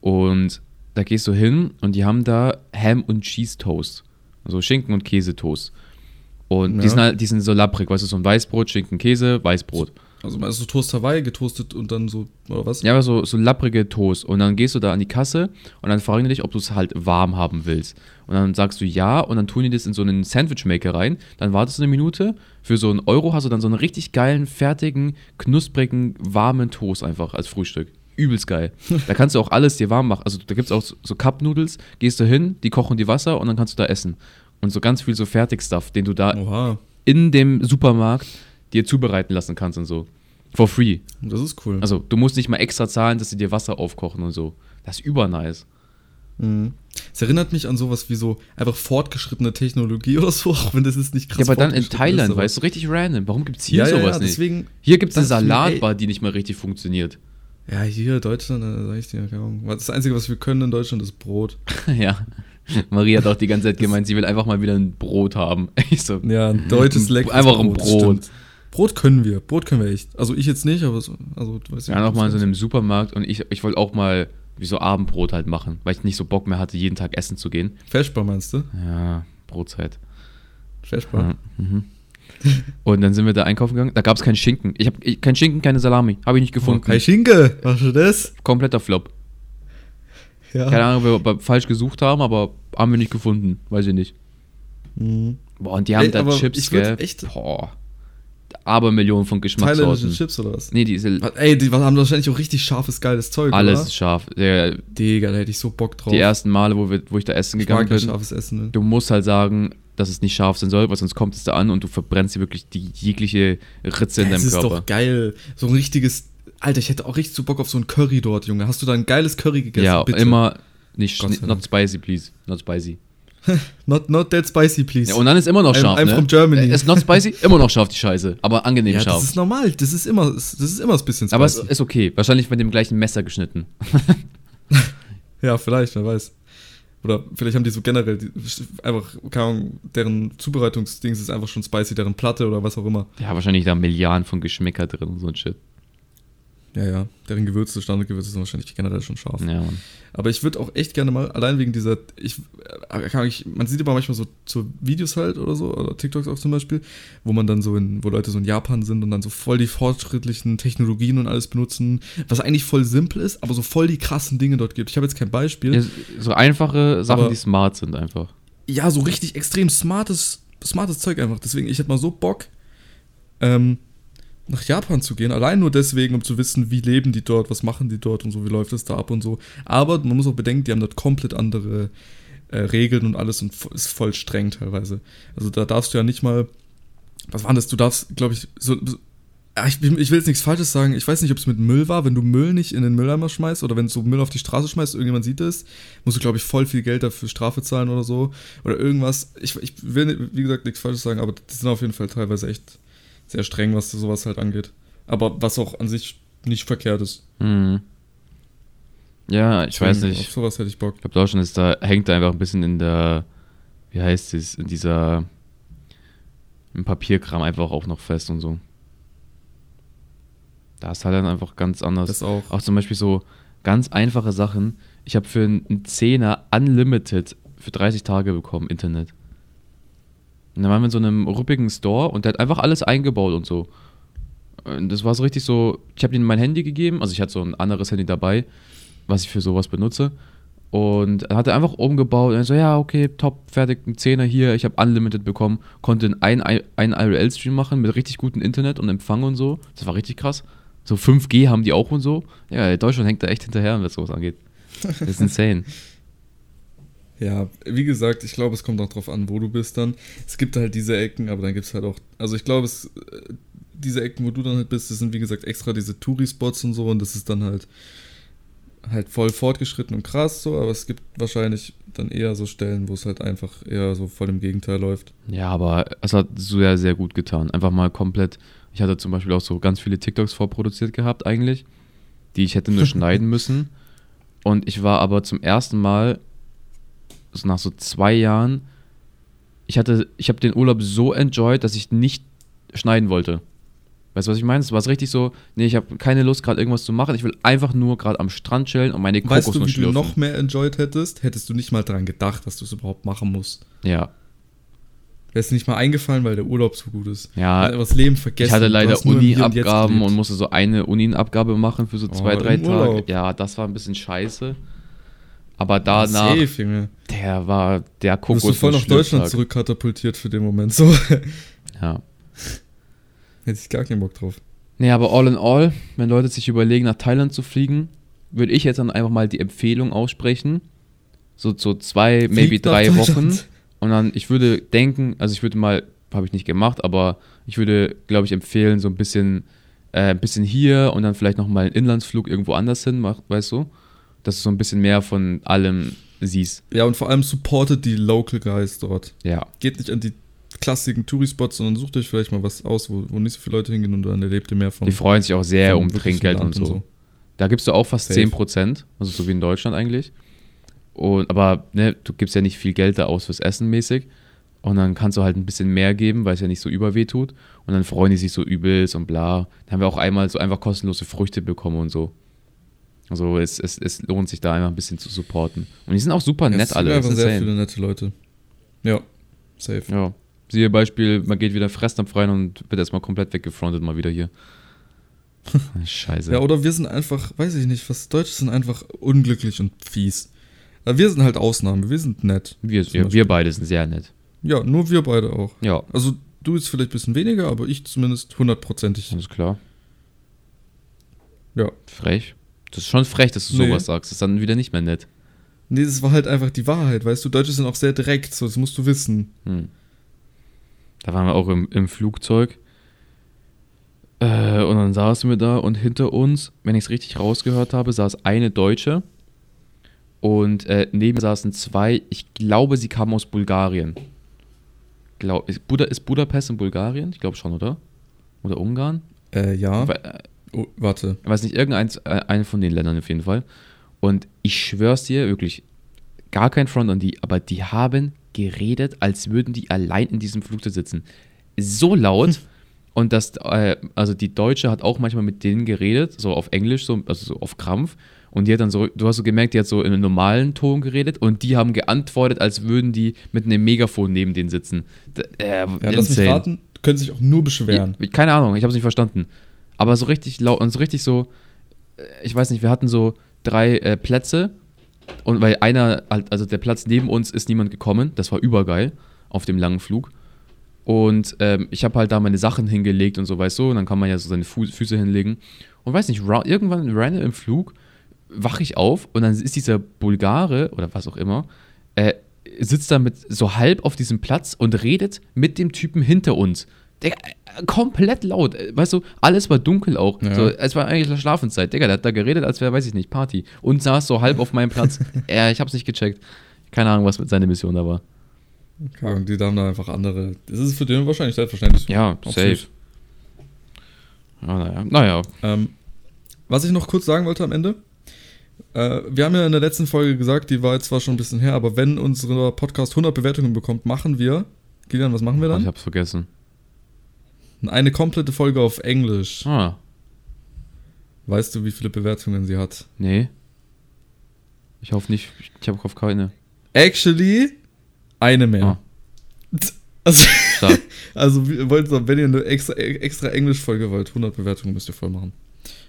Und da gehst du hin und die haben da Ham und Cheese Toast. Also Schinken und Käsetoast. Und die, Ja. sind halt, die sind so lapprig, weißt du, so ein Weißbrot, Schinken, Käse, Weißbrot. Also meinst du Toast Hawaii getoastet und dann so, oder was? Ja, aber so, so lapprige Toast. Und dann gehst du da an die Kasse und dann fragen die dich, ob du es halt warm haben willst. Und dann sagst du ja und dann tun die das in so einen Sandwichmaker rein. Dann wartest du eine Minute. Für so einen Euro hast du dann so einen richtig geilen, fertigen, knusprigen, warmen Toast einfach als Frühstück. Übelst geil. Da kannst du auch alles dir warm machen. Also da gibt es auch so- so Cup-Noodles. Gehst du hin, die kochen die Wasser und dann kannst du da essen. Und so ganz viel so Fertigstuff, den du da Oha, in dem Supermarkt dir zubereiten lassen kannst und so. For free. das ist cool. Also du musst nicht mal extra zahlen, dass sie dir Wasser aufkochen und so. Das ist übernice. Mhm. Es erinnert mich an sowas wie so einfach fortgeschrittene Technologie oder so, auch wenn das ist nicht krass Ja, aber dann in Thailand, ist, weißt du, richtig random. Warum gibt es hier ja, sowas ja, nicht? deswegen, hier gibt es eine ist mir- Salatbar, die nicht mal richtig funktioniert. ja, hier Deutschland, da sag ich dir, keine Ahnung. Das Einzige, was wir können in Deutschland, ist Brot. ja. Maria hat auch die ganze Zeit gemeint, sie will einfach mal wieder ein Brot haben. Ich so, Ja, ein deutsches leckeres Einfach ein Brot. Brot können wir, Brot können wir echt. Also ich jetzt nicht, aber so, also du weißt wir waren auch mal in so einem Supermarkt und ich, ich wollte auch mal wie so Abendbrot halt machen, weil ich nicht so Bock mehr hatte, jeden Tag essen zu gehen. Feschbar meinst du? Ja, Brotzeit. Feschbar. Ja, mhm. Und dann sind wir da einkaufen gegangen. Da gab es keinen Schinken. Ich habe kein Schinken, keine Salami. Habe ich nicht gefunden. Oh, Kai Schinke, machst du das? Kompletter Flop. Ja. Keine Ahnung, ob wir falsch gesucht haben, aber haben wir nicht gefunden. Weiß ich nicht. Mhm. Boah, und die haben Ey, da Chips, gell? echt- Boah. Aber Millionen von Geschmackssorten. Chips oder was? Nee, diese, Ey, die haben wahrscheinlich auch richtig scharfes, geiles Zeug, alles oder? ist scharf. Der, Digga, da hätte ich so Bock drauf. die ersten Male, wo, wir, wo ich da essen ich gegangen ja bin, scharfes Essen. Ne? du musst halt sagen, dass es nicht scharf sein soll, weil sonst kommt es da an und du verbrennst dir wirklich die jegliche Ritze in Das deinem ist Körper. doch geil. So ein richtiges. Alter, ich hätte auch richtig so Bock auf so ein Curry dort, Junge. Hast du da ein geiles Curry gegessen? ja, Bitte. immer nicht, not spicy, please. Not spicy. Not, not that spicy, please. Ja, und dann ist immer noch I'm- scharf, I'm ne? from Germany. Äh, Ist not spicy, immer noch scharf die Scheiße, aber angenehm ja, scharf. das ist normal. Das ist immer, das ist immer ein bisschen spicy. aber es ist okay. Wahrscheinlich mit dem gleichen Messer geschnitten. ja, vielleicht, wer weiß. Oder vielleicht haben die so generell die, einfach, keine Ahnung, deren Zubereitungsdings ist einfach schon spicy, deren Platte oder was auch immer. Ja, wahrscheinlich da Milliarden von Geschmäcker drin und so ein Shit. Ja, ja. Deren Gewürze, Standardgewürze sind wahrscheinlich generell schon scharf. Ja, Mann. Aber ich würde auch echt gerne mal, allein wegen dieser, ich, äh, ich man sieht aber manchmal so, so Videos halt oder so, oder TikToks auch zum Beispiel, wo man dann so in, wo Leute so in Japan sind und dann so voll die fortschrittlichen Technologien und alles benutzen, was eigentlich voll simpel ist, aber so voll die krassen Dinge dort gibt. Ich habe jetzt kein Beispiel. Ja, so einfache Sachen, Aber- die smart sind einfach. ja, so richtig extrem smartes, smartes Zeug einfach. Deswegen, ich hätte mal so Bock, ähm, nach Japan zu gehen. Allein nur deswegen, um zu wissen, wie leben die dort, was machen die dort und so, wie läuft das da ab und so. Aber man muss auch bedenken, die haben dort komplett andere äh, Regeln und alles und ist voll streng teilweise. Also da darfst du ja nicht mal, was war das? Du darfst, glaube ich, so, so ja, ich, ich will jetzt nichts Falsches sagen. Ich weiß nicht, ob es mit Müll war. Wenn du Müll nicht in den Mülleimer schmeißt oder wenn du Müll auf die Straße schmeißt, irgendjemand sieht es, musst du, glaube ich, voll viel Geld dafür Strafe zahlen oder so. Oder irgendwas. Ich, ich will, wie gesagt, nichts Falsches sagen, aber die sind auf jeden Fall teilweise echt sehr streng, was sowas halt angeht. Aber was auch an sich nicht verkehrt ist. Mhm. Ja, ich weiß Deswegen, nicht. Auf sowas hätte ich Bock. Ich glaube, Deutschland ist da, hängt da einfach ein bisschen in der, wie heißt es, in dieser, im Papierkram einfach auch noch fest und so. Da ist halt dann einfach ganz anders. Das auch. Auch zum Beispiel so ganz einfache Sachen. Ich habe für einen Zehner Unlimited für 30 Tage bekommen, Internet. Und dann waren wir in so einem ruppigen Store und der hat einfach alles eingebaut und so. Und das war so richtig so, ich habe ihm mein Handy gegeben, also ich hatte so ein anderes Handy dabei, was ich für sowas benutze. Und er hat er einfach umgebaut und so, ja, okay, top, fertig, ein Zehner hier, ich habe Unlimited bekommen, konnte einen, einen IRL-Stream machen mit richtig gutem Internet und Empfang und so. Das war richtig krass. So 5G haben die auch und so. Ja, Deutschland hängt da echt hinterher, was sowas angeht. Das ist insane. Ja, wie gesagt, ich glaube, es kommt auch drauf an, wo du bist dann. Es gibt halt diese Ecken, aber dann gibt es halt auch, also ich glaube, es, äh, diese Ecken, wo du dann halt bist, das sind wie gesagt extra diese Touri-Spots und so und das ist dann halt halt voll fortgeschritten und krass so, aber es gibt wahrscheinlich dann eher so Stellen, wo es halt einfach eher so voll im Gegenteil läuft. Ja, aber es hat sehr, sehr gut getan. Einfach mal komplett. Ich hatte zum Beispiel auch so ganz viele TikToks vorproduziert gehabt, eigentlich, die ich hätte nur schneiden müssen. Und ich war aber zum ersten Mal, nach so zwei Jahren, ich hatte, ich habe den Urlaub so enjoyed, dass ich nicht schneiden wollte. Weißt du, was ich meine? Es war richtig so, nee, ich habe keine Lust, gerade irgendwas zu machen. Ich will einfach nur gerade am Strand chillen und meine Weißt du, Kokosnuss wie du schlürfen. noch mehr enjoyed hättest, hättest du nicht mal dran gedacht, dass du es überhaupt machen musst. Ja. Wäre es nicht mal eingefallen, weil der Urlaub so gut ist. Ja, Du einfach das Leben vergessen. ich hatte Du leider und Uni-Abgaben gelebt. und musste so eine Uni-Abgabe machen für so zwei, Oh, drei Tage. Ja, das war ein bisschen scheiße. Aber Ja, danach, Safe, Junge. der war der Kokos. du voll nach Deutschland zurückkatapultiert für den Moment. So. Ja. Hätte ich gar keinen Bock drauf. Nee, aber all in all, wenn Leute sich überlegen, nach Thailand zu fliegen, würde ich jetzt dann einfach mal die Empfehlung aussprechen. So, so zwei, maybe Fliegt nach drei. Wochen. Und dann, ich würde denken, also ich würde mal, habe ich nicht gemacht, aber ich würde, glaube ich, empfehlen, so ein bisschen, äh, ein bisschen hier und dann vielleicht nochmal einen Inlandsflug irgendwo anders hin, weißt du? Dass du so ein bisschen mehr von allem siehst. Ja, und vor allem supportet die Local Guys dort. Ja. Geht nicht an die klassischen Touri-Spots, sondern sucht euch vielleicht mal was aus, wo, wo nicht so viele Leute hingehen und dann erlebt ihr mehr von. Die freuen sich auch sehr um Trinkgeld Land und so. Da gibst du auch fast Safe. 10%, also so wie in Deutschland eigentlich. Und, aber ne, du gibst ja nicht viel Geld da aus fürs Essen mäßig. Und dann kannst du halt ein bisschen mehr geben, weil es ja nicht so überweh tut. Und dann freuen die sich so übelst und bla. Dann haben wir auch einmal so einfach kostenlose Früchte bekommen und so. Also es, es, es lohnt sich da einfach ein bisschen zu supporten. Und die sind auch super Ja, es nett sind alle. einfach Das ist sehr insane. viele nette Leute. Ja, safe. Ja. Siehe Beispiel, man geht wieder Fressnapf rein und wird erstmal komplett weggefrontet mal wieder hier. Scheiße. Ja, oder wir sind einfach, weiß ich nicht, was Deutsche sind einfach unglücklich und fies. Aber wir sind halt Ausnahme, wir sind nett. wir, ja, wir beide sind sehr nett. Ja, nur wir beide auch. Ja, Also du jetzt vielleicht ein bisschen weniger, aber ich zumindest hundertprozentig. alles klar. Ja. Frech. Das ist schon frech, dass du Nee. sowas sagst. Das ist dann wieder nicht mehr nett. Nee, das war halt einfach die Wahrheit, weißt du, Deutsche sind auch sehr direkt, so, das musst du wissen. Hm. Da waren wir auch im, im Flugzeug. Äh, und dann saßen wir da und hinter uns, wenn ich es richtig rausgehört habe, saß eine Deutsche. Und äh, neben saßen zwei, ich glaube, sie kamen aus Bulgarien. Glaub, ist, Buda, ist Budapest in Bulgarien? Ich glaube schon, oder? Oder Ungarn? Äh, ja. We- äh, Oh, warte. Ich weiß nicht, irgendeins, äh, von den Ländern auf jeden Fall. Und ich schwör's dir, wirklich, gar kein Front an die, aber die haben geredet, als würden die allein in diesem Flugzeug sitzen. So laut. Und das, äh, also die Deutsche hat auch manchmal mit denen geredet, so auf Englisch, so, also so auf Krampf. Und die hat dann so, du hast so gemerkt, die hat so in einem normalen Ton geredet und die haben geantwortet, als würden die mit einem Megafon neben denen sitzen. D äh, Ja, lass mich insane. raten, können sich auch nur beschweren. Ja, keine Ahnung, ich habe es nicht verstanden. Aber so richtig laut und so richtig so, äh, ich weiß nicht, wir hatten so drei äh, Plätze und weil einer, halt- also der Platz neben uns ist niemand gekommen, das war übergeil auf dem langen Flug. Und ähm, ich habe halt da meine Sachen hingelegt und so, weißt du, und dann kann man ja so seine Fu Füße hinlegen. Und weiß nicht, irgendwann random im Flug wache ich auf und dann ist dieser Bulgare oder was auch immer, äh, sitzt da mit so halb auf diesem Platz und redet mit dem Typen hinter uns. Der, äh, komplett laut. Äh, Weißt du, alles war dunkel auch. Ja. So, es war eigentlich Schlafenszeit. Digga, der hat da geredet, als wäre, weiß ich nicht, Party. Und saß so halb auf meinem Platz. äh, ich hab's nicht gecheckt. Keine Ahnung, was mit seiner Mission da war. Keine Ahnung, die haben da einfach andere. Das ist für den wahrscheinlich selbstverständlich. so. Ja, safe. Ja, naja. naja. Ähm, was ich noch kurz sagen wollte am Ende. Äh, wir haben ja in der letzten Folge gesagt, die war jetzt zwar schon ein bisschen her, aber wenn unser Podcast 100 Bewertungen bekommt, machen wir. Kilian, was machen wir Oh, ich dann? hab's vergessen. Eine komplette Folge auf Englisch. Ah, Weißt du, wie viele Bewertungen sie hat? nee. Ich hoffe nicht. Ich habe auf keine. Actually, eine mehr. Ah. Also, also sagen, wenn ihr eine extra, extra Englisch-Folge wollt, 100 Bewertungen müsst ihr voll machen.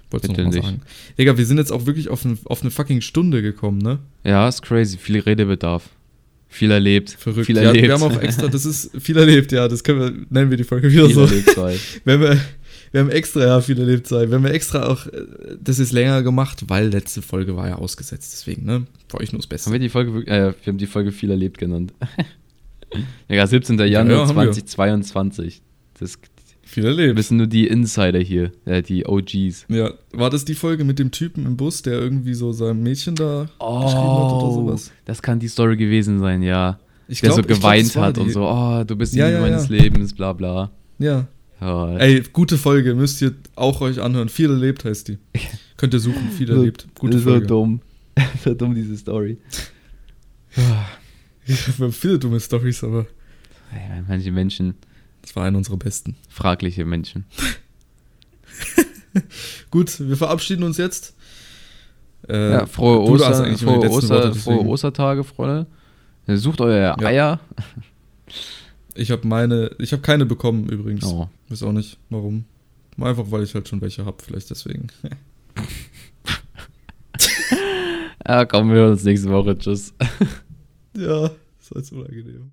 Wollt's noch Bitte mal nicht. sagen. Digga, wir sind jetzt auch wirklich auf, ein, auf eine fucking Stunde gekommen, ne? Ja, ist crazy. Viel Redebedarf. Viel erlebt. Verrückt. Viel ja, erlebt. wir haben auch extra, das ist viel erlebt, ja, das können wir, nennen wir die Folge wieder Viel so. erlebt sei. Wenn wir, wir haben extra, ja, viel erlebt sein. Wir haben extra auch, äh, das ist länger gemacht, weil letzte Folge war ja ausgesetzt, deswegen, ne? Für euch nur das Beste. Haben wir die Folge, äh, wir haben die Folge viel erlebt genannt. ja, 17. Januar ja, haben wir. 2022. Das viel erlebt. wissen nur die Insider hier, äh, die OGs. Ja, war das die Folge mit dem Typen im Bus, der irgendwie so seinem Mädchen da geschrieben hat oder sowas? Oh, das kann die Story gewesen sein, ja. Ich der glaub- so glaub, geweint war hat und so, oh, du bist die Ja, Liebe ja, meines ja. Lebens, bla bla. Ja. Ja, Ey, gute Folge, müsst ihr auch euch anhören. Viel erlebt heißt die. Könnt ihr suchen, viel erlebt. Gute Folge. dumm. so dumm, diese Story. Wir haben viele dumme Stories, aber Manche Menschen, das war eine unserer besten. fragliche Menschen. Gut, wir verabschieden uns jetzt. Äh, ja, frohe, Oster, frohe, Oster, Worte, frohe. Ostertage, Freunde. Sucht eure Ja. Eier. Ich habe meine, ich habe keine bekommen übrigens. Oh. Weiß auch nicht, warum. Einfach weil ich halt schon welche habe, vielleicht deswegen. Ja, komm, wir uns nächste Woche. Tschüss. ja, ist halt unangenehm.